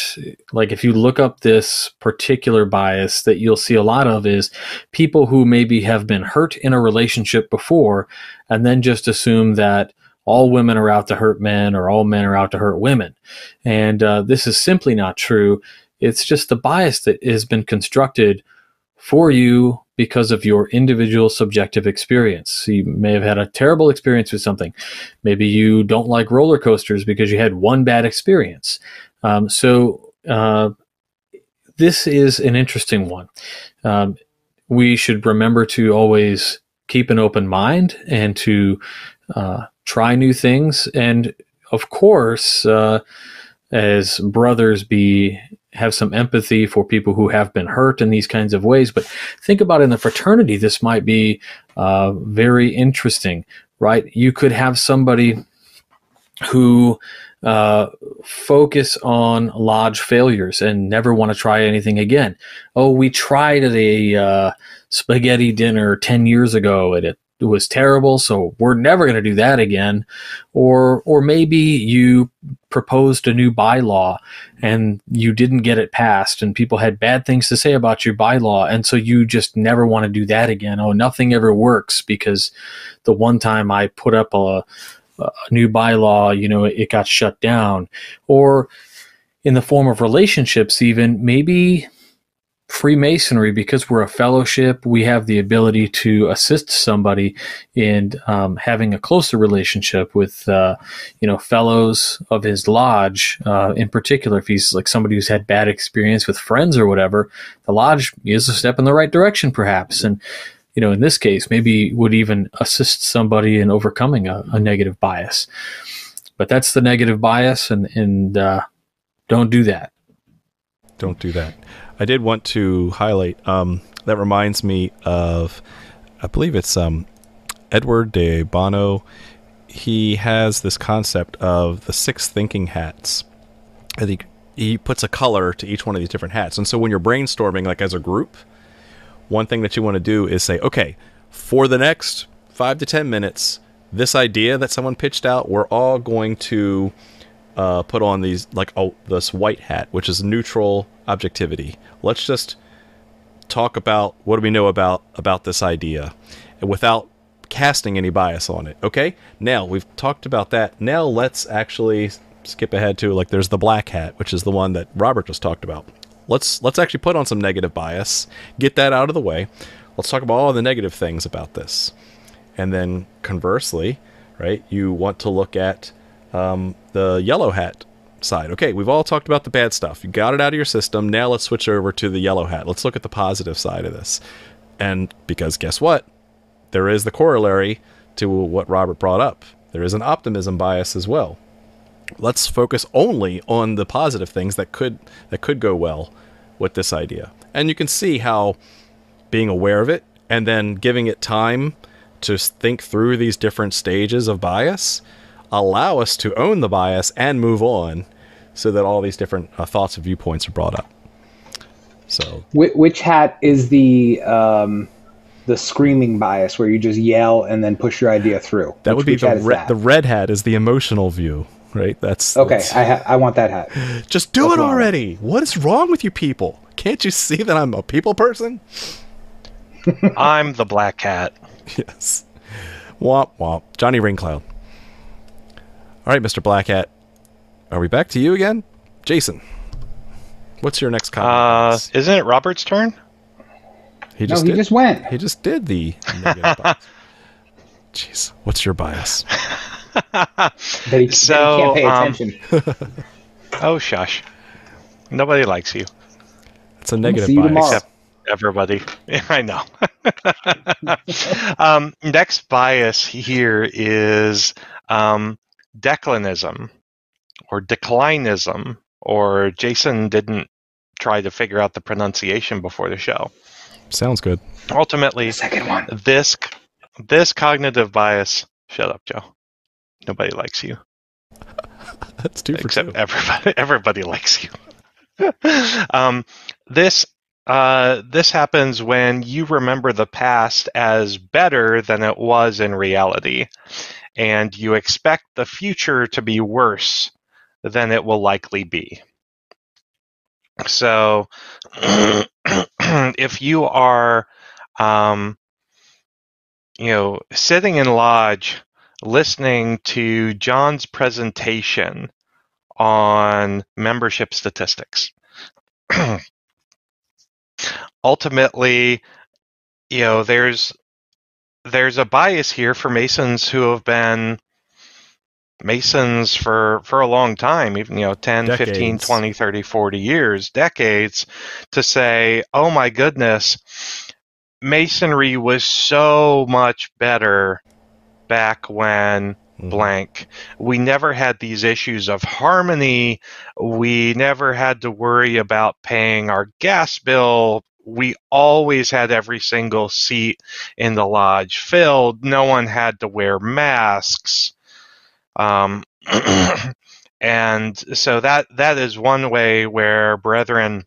like if you look up this particular bias that you'll see a lot of is people who maybe have been hurt in a relationship before and then just assume that all women are out to hurt men or all men are out to hurt women. And uh, this is simply not true. It's just the bias that has been constructed for you because of your individual subjective experience. You may have had a terrible experience with something. Maybe you don't like roller coasters because you had one bad experience. Um, so, uh, this is an interesting one. Um, we should remember to always keep an open mind and to uh, try new things. And of course, uh, as brothers, be have some empathy for people who have been hurt in these kinds of ways. But think about in the fraternity, this might be uh, very interesting, right? You could have somebody who uh, focus on lodge failures and never want to try anything again. Oh, we tried a uh, spaghetti dinner 10 years ago and it was terrible, so we're never going to do that again. Or, or maybe you proposed a new bylaw and you didn't get it passed and people had bad things to say about your bylaw and so you just never want to do that again oh nothing ever works because the one time i put up a, a new bylaw you know it got shut down or in the form of relationships even maybe Freemasonry, because we're a fellowship, we have the ability to assist somebody in um, having a closer relationship with, uh, you know, fellows of his lodge. Uh, in particular, if he's like somebody who's had bad experience with friends or whatever, the lodge is a step in the right direction, perhaps. And you know, in this case, maybe would even assist somebody in overcoming a, a negative bias. But that's the negative bias, and and uh, don't do that. Don't do that. I did want to highlight. Um, that reminds me of, I believe it's um, Edward de Bono. He has this concept of the six thinking hats. I think he puts a color to each one of these different hats. And so when you're brainstorming, like as a group, one thing that you want to do is say, okay, for the next five to ten minutes, this idea that someone pitched out, we're all going to uh, put on these like oh this white hat, which is neutral objectivity. Let's just talk about what do we know about about this idea, without casting any bias on it. Okay, now we've talked about that. Now let's actually skip ahead to like there's the black hat, which is the one that Robert just talked about. Let's let's actually put on some negative bias, get that out of the way. Let's talk about all the negative things about this, and then conversely, right? You want to look at um, the yellow hat side. Okay, we've all talked about the bad stuff. You got it out of your system. Now let's switch over to the yellow hat. Let's look at the positive side of this. And because guess what? There is the corollary to what Robert brought up. There is an optimism bias as well. Let's focus only on the positive things that could that could go well with this idea. And you can see how being aware of it and then giving it time to think through these different stages of bias allow us to own the bias and move on so that all these different uh, thoughts and viewpoints are brought up. So, Wh- which hat is the um, the screaming bias where you just yell and then push your idea through? that Which- would be the hat is re- that? the red hat is the emotional view, right? That's Okay, that's- I ha- I want that hat. just do that's it what I already. What is wrong with you people? Can't you see that I'm a people person? I'm the black hat. yes. Womp womp. Johnny Raincloud. All right, Mr. Black Hat. Are we back to you again? Jason. What's your next Uh, comment? isn't it Robert's turn? he No, just he did. just went. He just did the. Jeez, what's your bias? That he, that So, he can't pay um. Oh, shush. Nobody likes you It's a negative see you bias. tomorrow. except everybody. Yeah, I know. um, next bias here is um, declinism or declinism, or Jason didn't try to figure out the pronunciation before the show. Sounds good. Ultimately, The second one. this this cognitive bias. Shut up, Joe. Nobody likes you That's two for except two. everybody. Everybody likes you. um, this uh, this happens when you remember the past as better than it was in reality, and you expect the future to be worse than it will likely be. So, if you are, um, you know, sitting in lodge listening to John's presentation on membership statistics. Ultimately, you know, there's there's a bias here for Masons who have been Masons for for a long time, even you know 10, 15, 20, 30, 40 years, decades to say, "Oh my goodness, Masonry was so much better back when Mhm. blank. We never had these issues of harmony. We never had to worry about paying our gas bill. We always had every single seat in the lodge filled. No one had to wear masks. Um, and so that that is one way where brethren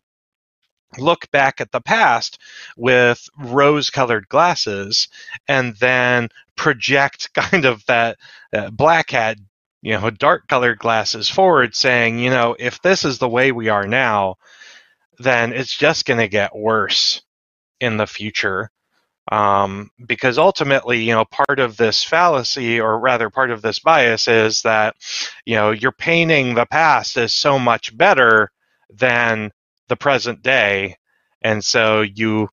look back at the past with rose-colored glasses and then project kind of that uh, black hat, you know, dark colored glasses forward, saying, you know, if this is the way we are now, then it's just going to get worse in the future. Um, because ultimately, you know, part of this fallacy, or rather, part of this bias is that, you know, you're painting the past as so much better than the present day. And so you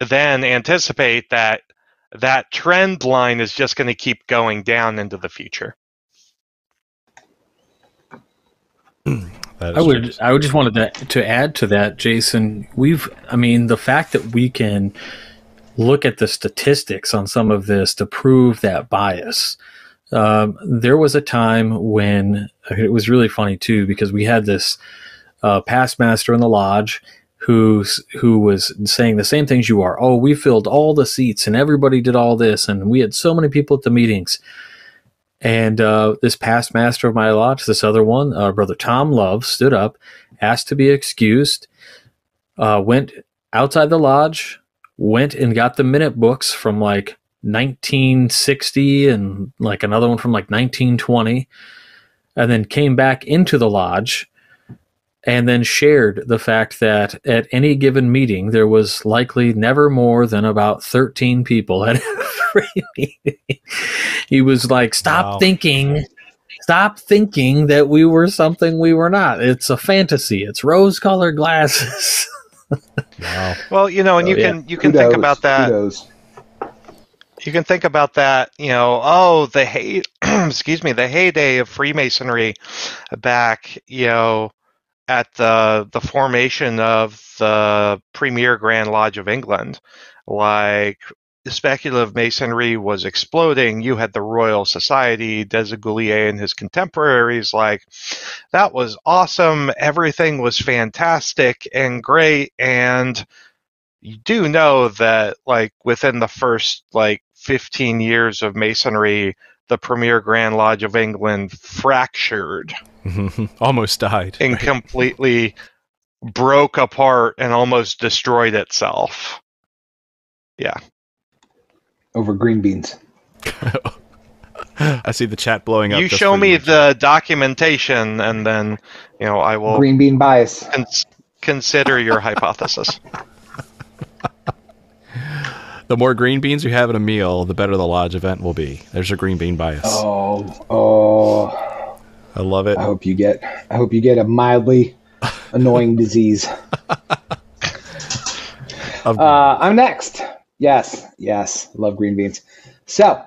then anticipate that that trend line is just going to keep going down into the future. I would true. I would just wanted to to add to that, Jason. We've I mean the fact that we can look at the statistics on some of this to prove that bias. Um, there was a time when it was really funny too because we had this uh, past master in the lodge who's who was saying the same things you are. Oh, we filled all the seats and everybody did all this and we had so many people at the meetings. And uh, this past master of my lodge, this other one, uh, brother Tom Love, stood up, asked to be excused, uh, went outside the lodge, went and got the minute books from like 1960 and like another one from like 1920, and then came back into the lodge and then shared the fact that at any given meeting there was likely never more than about 13 people at every meeting. he was like, "Stop Wow. thinking." Stop thinking that we were something we were not. It's a fantasy. It's rose-colored glasses. Wow. Well, you know, and Oh, you yeah. can you can think Kudos, about that. kudos. You can think about that. You know, oh, the hey, excuse me, the heyday of Freemasonry, back, you know, at the the formation of the premier Grand Lodge of England, like speculative masonry was exploding. You had the Royal Society, Desaguliers and his contemporaries. Like, that was awesome. Everything was fantastic and great. And you do know that, like, within the first, like, 15 years of masonry, the premier Grand Lodge of England fractured Almost died. and completely broke apart and almost destroyed itself. Over green beans. I see the chat blowing up. you show me you. the documentation and then you know i will Green bean bias. cons- consider your hypothesis The more green beans you have at a meal, the better the lodge event will be. There's your green bean bias. Oh, oh! I love it. I hope you get. I hope you get a mildly annoying disease. Uh, I'm next. Yes, yes, love green beans. So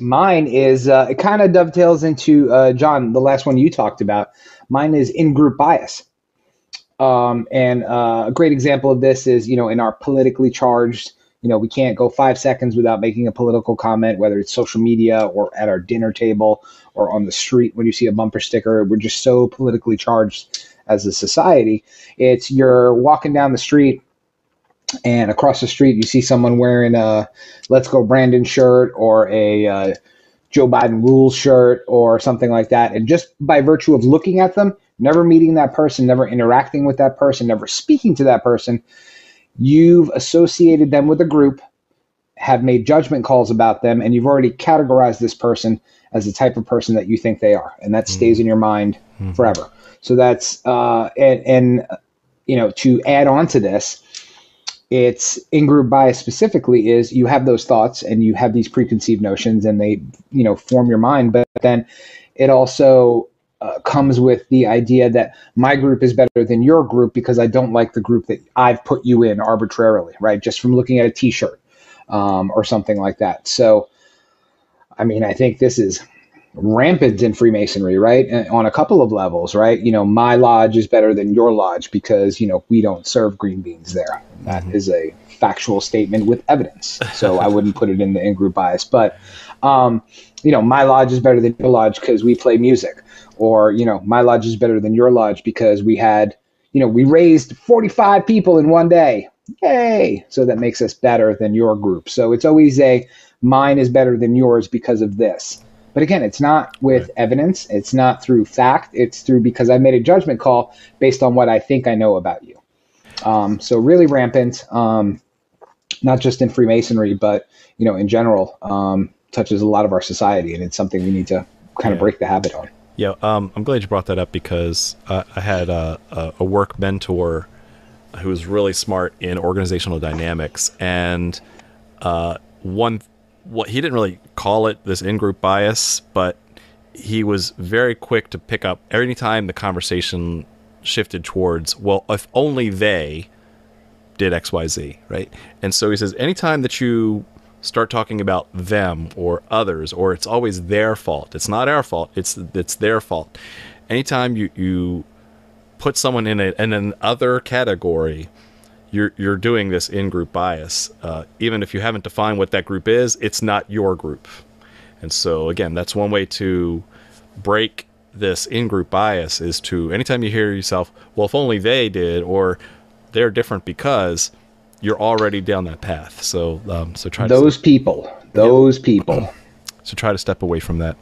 mine is uh, it kind of dovetails into uh, John, the last one you talked about. Mine is in group bias. Um, and uh, a great example of this is, you know, in our politically charged, you know, we can't go five seconds without making a political comment, whether it's social media or at our dinner table or on the street when you see a bumper sticker. We're just so politically charged as a society. It's you're walking down the street and across the street you see someone wearing a "Let's Go Brandon" shirt or a uh, Joe Biden rules shirt or something like that, and just by virtue of looking at them, never meeting that person, never interacting with that person, never speaking to that person, you've associated them with a group, have made judgment calls about them, and you've already categorized this person as the type of person that you think they are, and that stays in your mind forever. So that's uh, and, and you know to add on to this, it's in group bias specifically is you have those thoughts and you have these preconceived notions and they you know form your mind, but then it also uh, comes with the idea that my group is better than your group because I don't like the group that I've put you in arbitrarily, right? Just from looking at a T-shirt um, or something like that. So, I mean, I think this is rampant in Freemasonry, right? And on a couple of levels, right? You know, my lodge is better than your lodge because you know we don't serve green beans there. That is a factual statement with evidence. So I wouldn't put it in the in-group bias, but um, you know, my lodge is better than your lodge because we play music, or you know, my lodge is better than your lodge because we had, you know, we raised 45 people in one day. Yay! So that makes us better than your group. So it's always a mine is better than yours because of this. But again, it's not with evidence. It's not through fact. It's through because I made a judgment call based on what I think I know about you. Um, so really rampant, um, not just in Freemasonry, but you know, in general, um, touches a lot of our society, and it's something we need to kind of Yeah. break the habit on. Yeah, um, I'm glad you brought that up because uh, I had a, a, a work mentor who was really smart in organizational dynamics, and uh, one what he didn't really call it this in-group bias, but he was very quick to pick up every time the conversation shifted towards, well, if only they did XYZ, right? And so he says, anytime that you start talking about them or others, or it's always their fault, it's not our fault, it's it's their fault. Anytime you, you put someone in, a, in an other category, you're you're doing this in group bias. Uh, even if you haven't defined what that group is, it's not your group. And so again, that's one way to break this in group bias is to anytime you hear yourself, well, if only they did, or they're different because you're already down that path. So um, so try Those people, those people. so try to step away from that.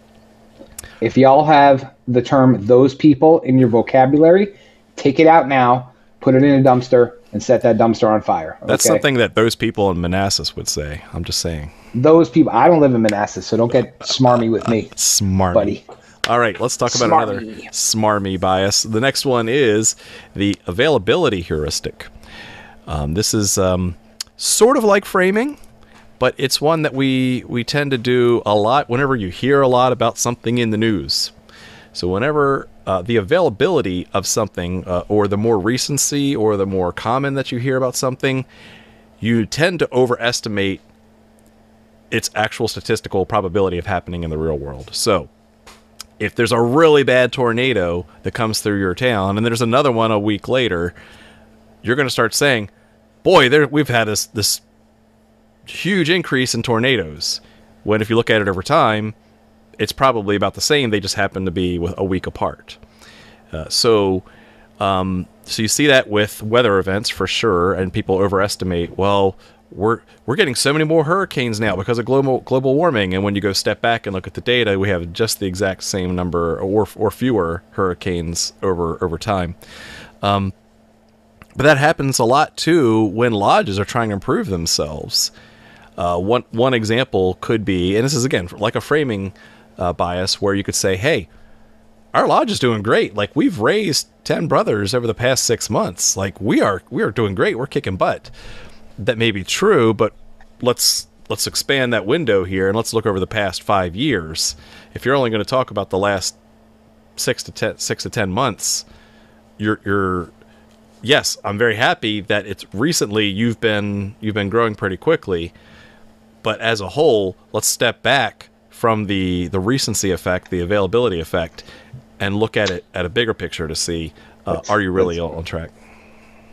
If y'all have the term "those people" in your vocabulary, take it out now, put it in a dumpster, and set that dumpster on fire. That's something that those people in Manassas would say. I'm just saying. Those people. I don't live in Manassas, so don't get smarmy with me, Smart. buddy. All right, let's talk about another Smarmy. smarmy bias. The next one is the availability heuristic. Um, this is um, sort of like framing, but it's one that we we tend to do a lot whenever you hear a lot about something in the news. So whenever uh, the availability of something, uh, or the more recency, or the more common that you hear about something, you tend to overestimate its actual statistical probability of happening in the real world. So if there's a really bad tornado that comes through your town and there's another one a week later, you're going to start saying, "Boy, there we've had this this huge increase in tornadoes." When if you look at it over time, it's probably about the same. They just happen to be a week apart. Uh, so, um, so you see that with weather events for sure, and people overestimate. Well, we're we're getting so many more hurricanes now because of global global warming. And when you go step back and look at the data, we have just the exact same number or or fewer hurricanes over over time. Um, but that happens a lot too when lodges are trying to improve themselves. Uh, one one example could be, and this is again like a framing uh, bias, where you could say, "Hey, our lodge is doing great. Like we've raised ten brothers over the past six months. Like we are we are doing great. We're kicking butt." That may be true, but let's let's expand that window here and let's look over the past five years. If you're only going to talk about the last six to ten six to ten months, you're you're yes, I'm very happy that it's recently you've been you've been growing pretty quickly, but as a whole, let's step back from the the recency effect, the availability effect, and look at it at a bigger picture to see uh, are you really on track?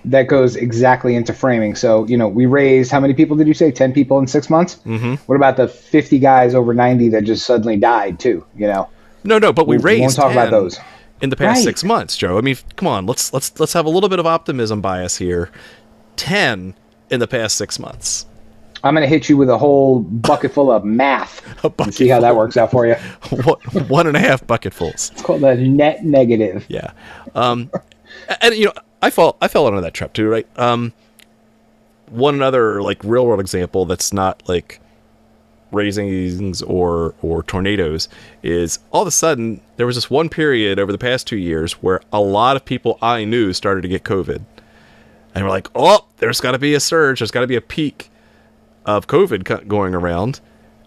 That goes exactly into framing. So you know, we raised how many people did you say? Ten people in six months. Mm-hmm. What about the fifty guys over ninety that just suddenly died too? You know, No, no, but we We raised won't talk about those. in the past Right. six months, Joe. I mean, come on, let's let's let's have a little bit of optimism bias here. Ten in the past six months. I'm going to hit you with a whole bucket full of math bucket see how that works out for you. One one and a half bucketfuls. It's called a net negative. Yeah. Um, and you know, I fall I fell into that trap too, right? Um, one another like real world example that's not like raisings or or tornadoes is all of a sudden there was this one period over the past two years where a lot of people I knew started to get COVID, and we're like, oh, there's got to be a surge, there's got to be a peak of COVID going around.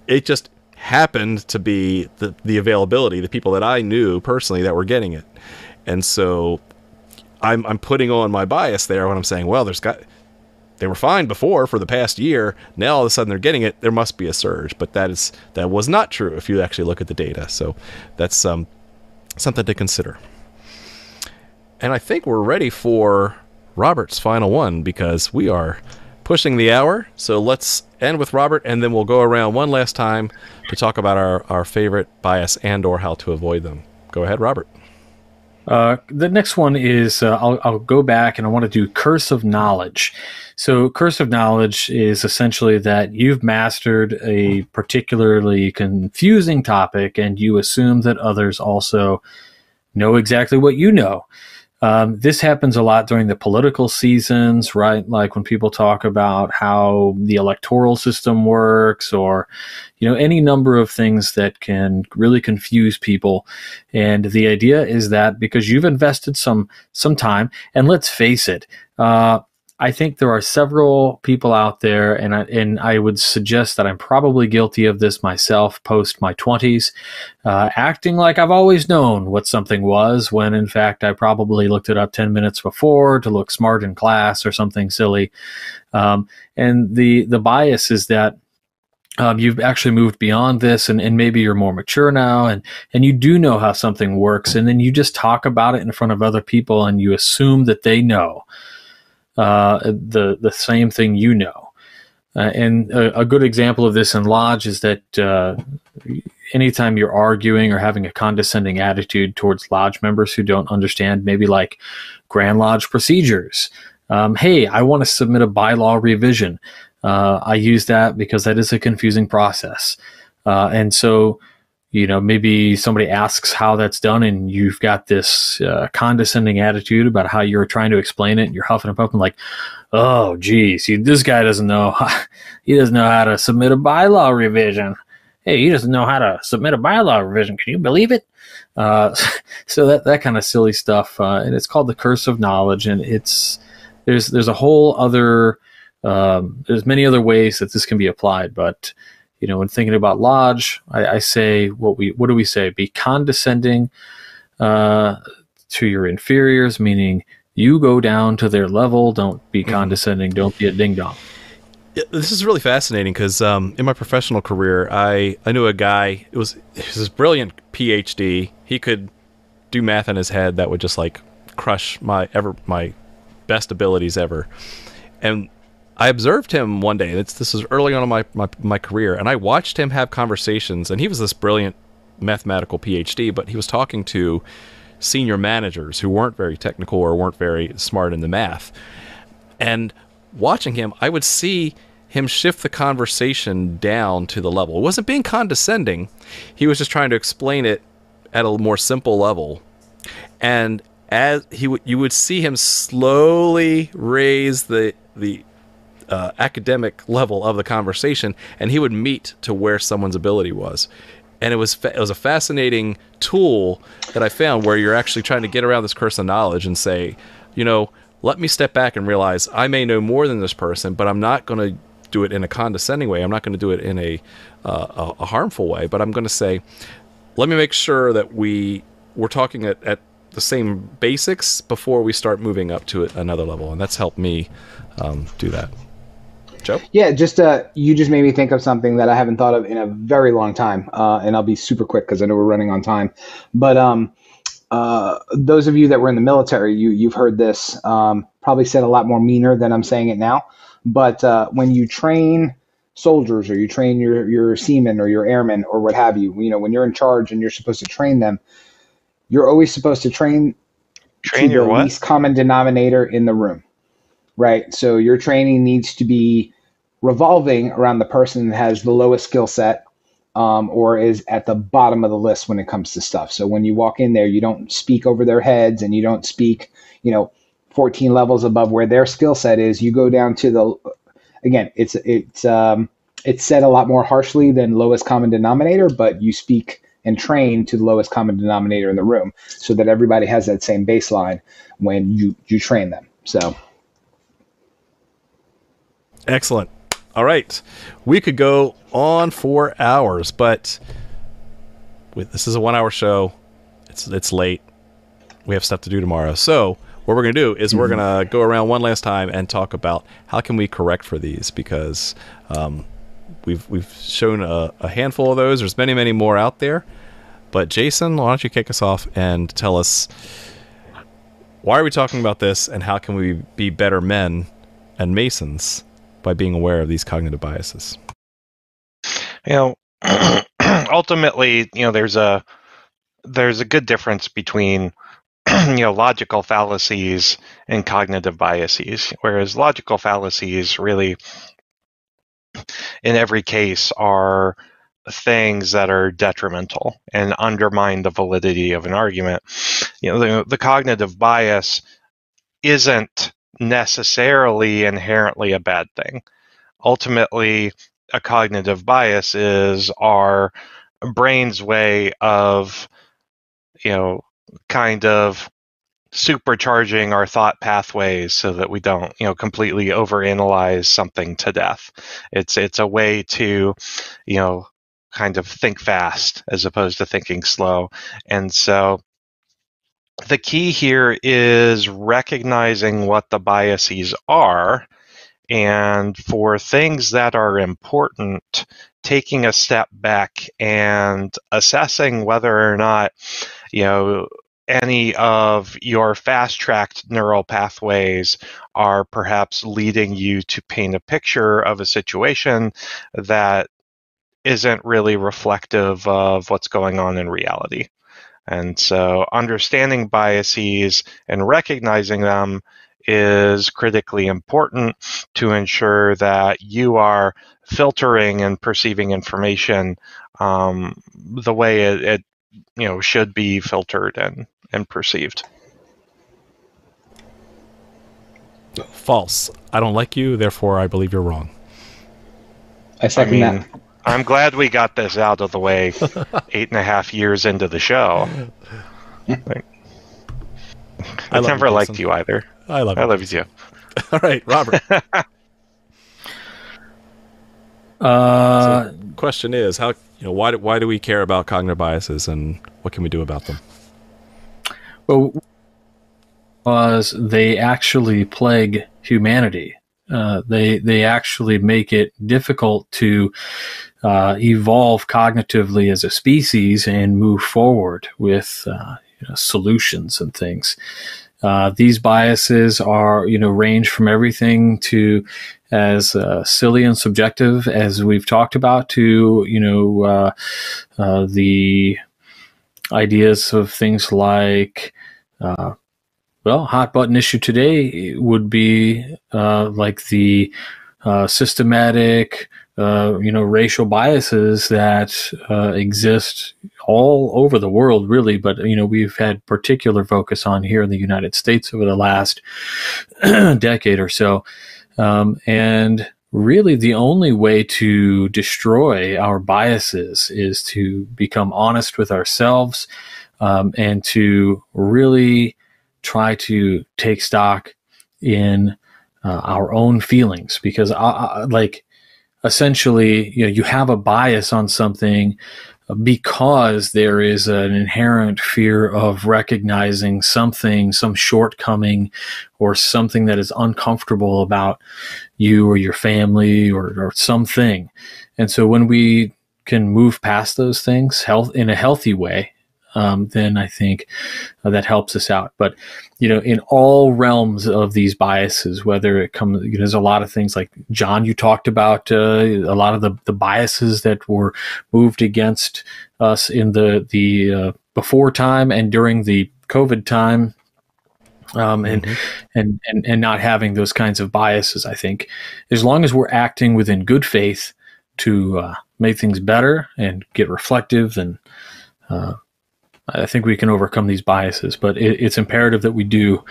It just happened to be the the availability, the people that I knew personally that were getting it, and so I'm I'm putting on my bias there when I'm saying, well, there's got they were fine before for the past year. Now all of a sudden they're getting it. There must be a surge, but that is that was not true if you actually look at the data. So that's um, something to consider. And I think we're ready for Robert's final one because we are pushing the hour. So let's end with Robert, and then we'll go around one last time to talk about our, our favorite bias and or how to avoid them. Go ahead, Robert. Uh, the next one is uh, I'll, I'll go back and I want to do curse of knowledge. So, curse of knowledge is essentially that you've mastered a particularly confusing topic and you assume that others also know exactly what you know. Um, this happens a lot during the political seasons, right? Like when people talk about how the electoral system works or, you know, any number of things that can really confuse people. And the idea is that because you've invested some, some time and let's face it, uh, I think there are several people out there, and I, and I would suggest that I'm probably guilty of this myself post my 20s, uh, acting like I've always known what something was, when in fact I probably looked it up 10 minutes before to look smart in class or something silly. Um, and the, the bias is that um, you've actually moved beyond this and, and maybe you're more mature now and, and you do know how something works and then you just talk about it in front of other people and you assume that they know uh, the the same thing you know. Uh, and a, a, good example of this in Lodge is that uh, anytime you're arguing or having a condescending attitude towards Lodge members who don't understand, maybe like Grand Lodge procedures. Um, hey, I want to submit a bylaw revision. Uh, I use that because that is a confusing process. Uh, and so you know, maybe somebody asks how that's done, and you've got this uh, condescending attitude about how you're trying to explain it. And you're huffing and puffing, like, "Oh, geez, he, this guy doesn't know. he doesn't know how to submit a bylaw revision. Hey, he doesn't know how to submit a bylaw revision. Can you believe it?" Uh, so that that kind of silly stuff, uh, and it's called the curse of knowledge, and it's there's there's a whole other um, there's many other ways that this can be applied, but you know, when thinking about lodge, I, I say what we what do we say? Be condescending uh, to your inferiors, meaning you go down to their level. Don't be mm-hmm. condescending. Don't be a ding dong. Yeah, this is really fascinating because um, in my professional career, I, I knew a guy. It was, it was this brilliant PhD. He could do math in his head that would just like crush my ever my best abilities ever. And I observed him one day. It's, this was early on in my, my, my career, and I watched him have conversations. And he was this brilliant mathematical PhD, but he was talking to senior managers who weren't very technical or weren't very smart in the math. And watching him, I would see him shift the conversation down to the level. It wasn't being condescending. He was just trying to explain it at a more simple level. And as he would, you would see him slowly raise the the uh, academic level of the conversation, and he would meet to where someone's ability was. And it was fa- it was a fascinating tool that I found where you're actually trying to get around this curse of knowledge and say, you know, let me step back and realize I may know more than this person, but I'm not going to do it in a condescending way. I'm not going to do it in a, uh, a, harmful way. But I'm going to say, let me make sure that we we're talking at, at the same basics before we start moving up to another level, and that's helped me um, do that. Joe? Yeah, just uh, you just made me think of something that I haven't thought of in a very long time, uh, and I'll be super quick because I know we're running on time. But um, uh, those of you that were in the military, you you've heard this um, probably said a lot more meaner than I'm saying it now. But uh, when you train soldiers or you train your your seamen or your airmen or what have you, you know when you're in charge and you're supposed to train them, you're always supposed to train train to your the what? least common denominator in the room right? So your training needs to be revolving around the person that has the lowest skill set um, or is at the bottom of the list when it comes to stuff. So when you walk in there, you don't speak over their heads and you don't speak, you know, 14 levels above where their skill set is. You go down to the, again, it's, it's, um, it's said a lot more harshly than lowest common denominator, but you speak and train to the lowest common denominator in the room so that everybody has that same baseline when you, you train them. So. Excellent. All right. We could go on for hours, but this is a one hour show. It's it's late. We have stuff to do tomorrow. So what we're gonna do is mm-hmm. we're gonna go around one last time and talk about how can we correct for these because um, we've we've shown a, a, handful of those. There's many many more out there. But Jason, why don't you kick us off and tell us why are we talking about this and how can we be better men and masons by being aware of these cognitive biases? You know, ultimately, you know, there's a there's a good difference between you know logical fallacies and cognitive biases whereas logical fallacies really in every case are things that are detrimental and undermine the validity of an argument you know the, the cognitive bias isn't necessarily inherently a bad thing. Ultimately, a cognitive bias is our brain's way of, you know, kind of supercharging our thought pathways so that we don't, you know, completely overanalyze something to death. It's it's a way to, you know, kind of think fast as opposed to thinking slow. And so the key here is recognizing what the biases are and for things that are important taking a step back and assessing whether or not you know any of your fast tracked neural pathways are perhaps leading you to paint a picture of a situation that isn't really reflective of what's going on in reality. And so understanding biases and recognizing them is critically important to ensure that you are filtering and perceiving information um, the way it, it, you know should be filtered and and perceived. False. I don't like you, therefore I believe you're wrong. I second I mean, that. I'm glad we got this out of the way eight and a half years into the show. Like, I, love never you, liked Jason. you either. I love I you. love you. All right, Robert. Uh, question is how you know why do, why do we care about cognitive biases and what can we do about them? well, because they actually plague humanity. Uh, they they actually make it difficult to uh, evolve cognitively as a species and move forward with uh, you know, solutions and things. Uh, these biases are, you know, range from everything to as uh, silly and subjective as we've talked about to, you know, uh, uh, the ideas of things like, uh, well, hot button issue today would be uh, like the uh, systematic, uh, you know, racial biases that uh, exist all over the world, really. But you know, we've had particular focus on here in the United States over the last decade or so, um, and really the only way to destroy our biases is to become honest with ourselves um, and to really try to take stock in uh, our own feelings. Because I, I, like essentially you know you have a bias on something because there is an inherent fear of recognizing something some shortcoming or something that is uncomfortable about you or your family or, or something. And so when we can move past those things health in a healthy way um, then I think uh, that helps us out. But you know, in all realms of these biases, whether it comes, you know, there's a lot of things like John, you talked about uh, a lot of the, the biases that were moved against us in the the uh, before time and during the COVID time. Um, and, and and and not having those kinds of biases, I think, as long as we're acting within good faith to uh, make things better and get reflective and uh, I think we can overcome these biases, but it, it's imperative that we do.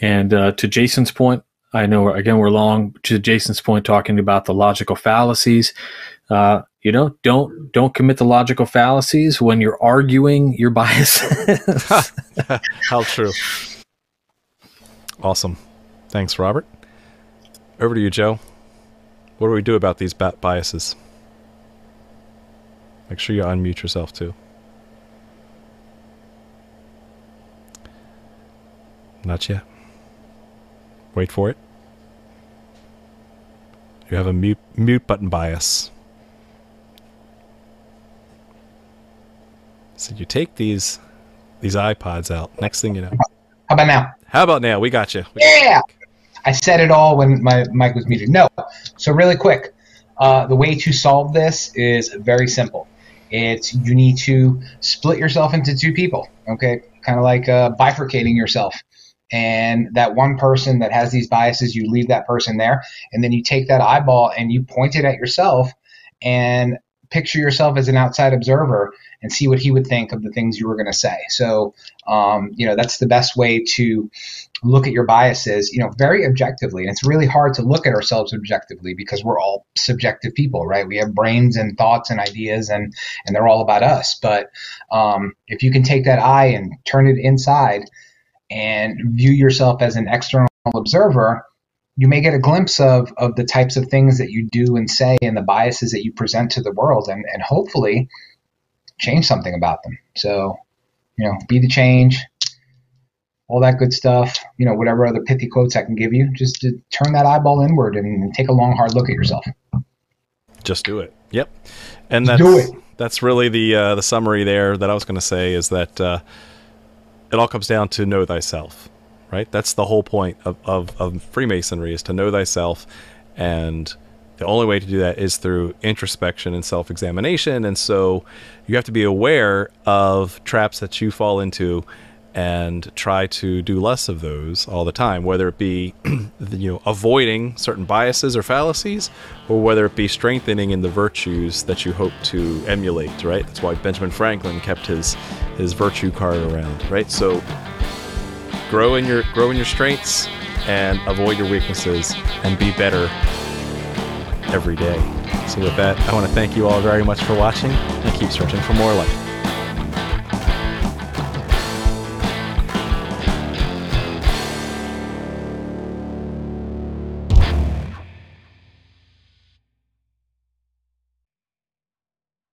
And uh, to Jason's point, I know again we're long. To Jason's point, talking about the logical fallacies, uh, you know, don't don't commit the logical fallacies when you're arguing your biases. How true. Awesome. Thanks, Robert. Over to you, Joe. What do we do about these biases? Make sure you unmute yourself too. Not yet. Wait for it. You have a mute mute button bias. So you take these these iPods out. Next thing you know. How about now? How about now? We got you. We got Yeah. I said it all when my mic was muted. No. So really quick, uh, the way to solve this is very simple. It's you need to split yourself into two people. Okay, kind of like uh, bifurcating yourself. And that one person that has these biases, you leave that person there, and then you take that eyeball and you point it at yourself, and picture yourself as an outside observer and see what he would think of the things you were going to say. So, um, you know, that's the best way to look at your biases, you know, very objectively. And it's really hard to look at ourselves objectively because we're all subjective people, right? We have brains and thoughts and ideas, and and they're all about us. But um, if you can take that eye and turn it inside and view yourself as an external observer, you may get a glimpse of, of the types of things that you do and say and the biases that you present to the world and, and hopefully change something about them. So, you know, be the change, all that good stuff, you know, whatever other pithy quotes I can give you, just to turn that eyeball inward and take a long, hard look at yourself. Just do it. Yep. And Just that's that's really the uh, the summary there that I was going to say is that uh, it all comes down to know thyself, right? That's the whole point of, of, of Freemasonry is to know thyself, and the only way to do that is through introspection and self examination. And so you have to be aware of traps that you fall into and try to do less of those all the time, whether it be you know avoiding certain biases or fallacies, or whether it be strengthening in the virtues that you hope to emulate. Right. That's why Benjamin Franklin kept his his virtue card around. Right. So grow in your grow in your strengths and avoid your weaknesses and be better every day. So with that, I want to thank you all very much for watching and keep searching for more light.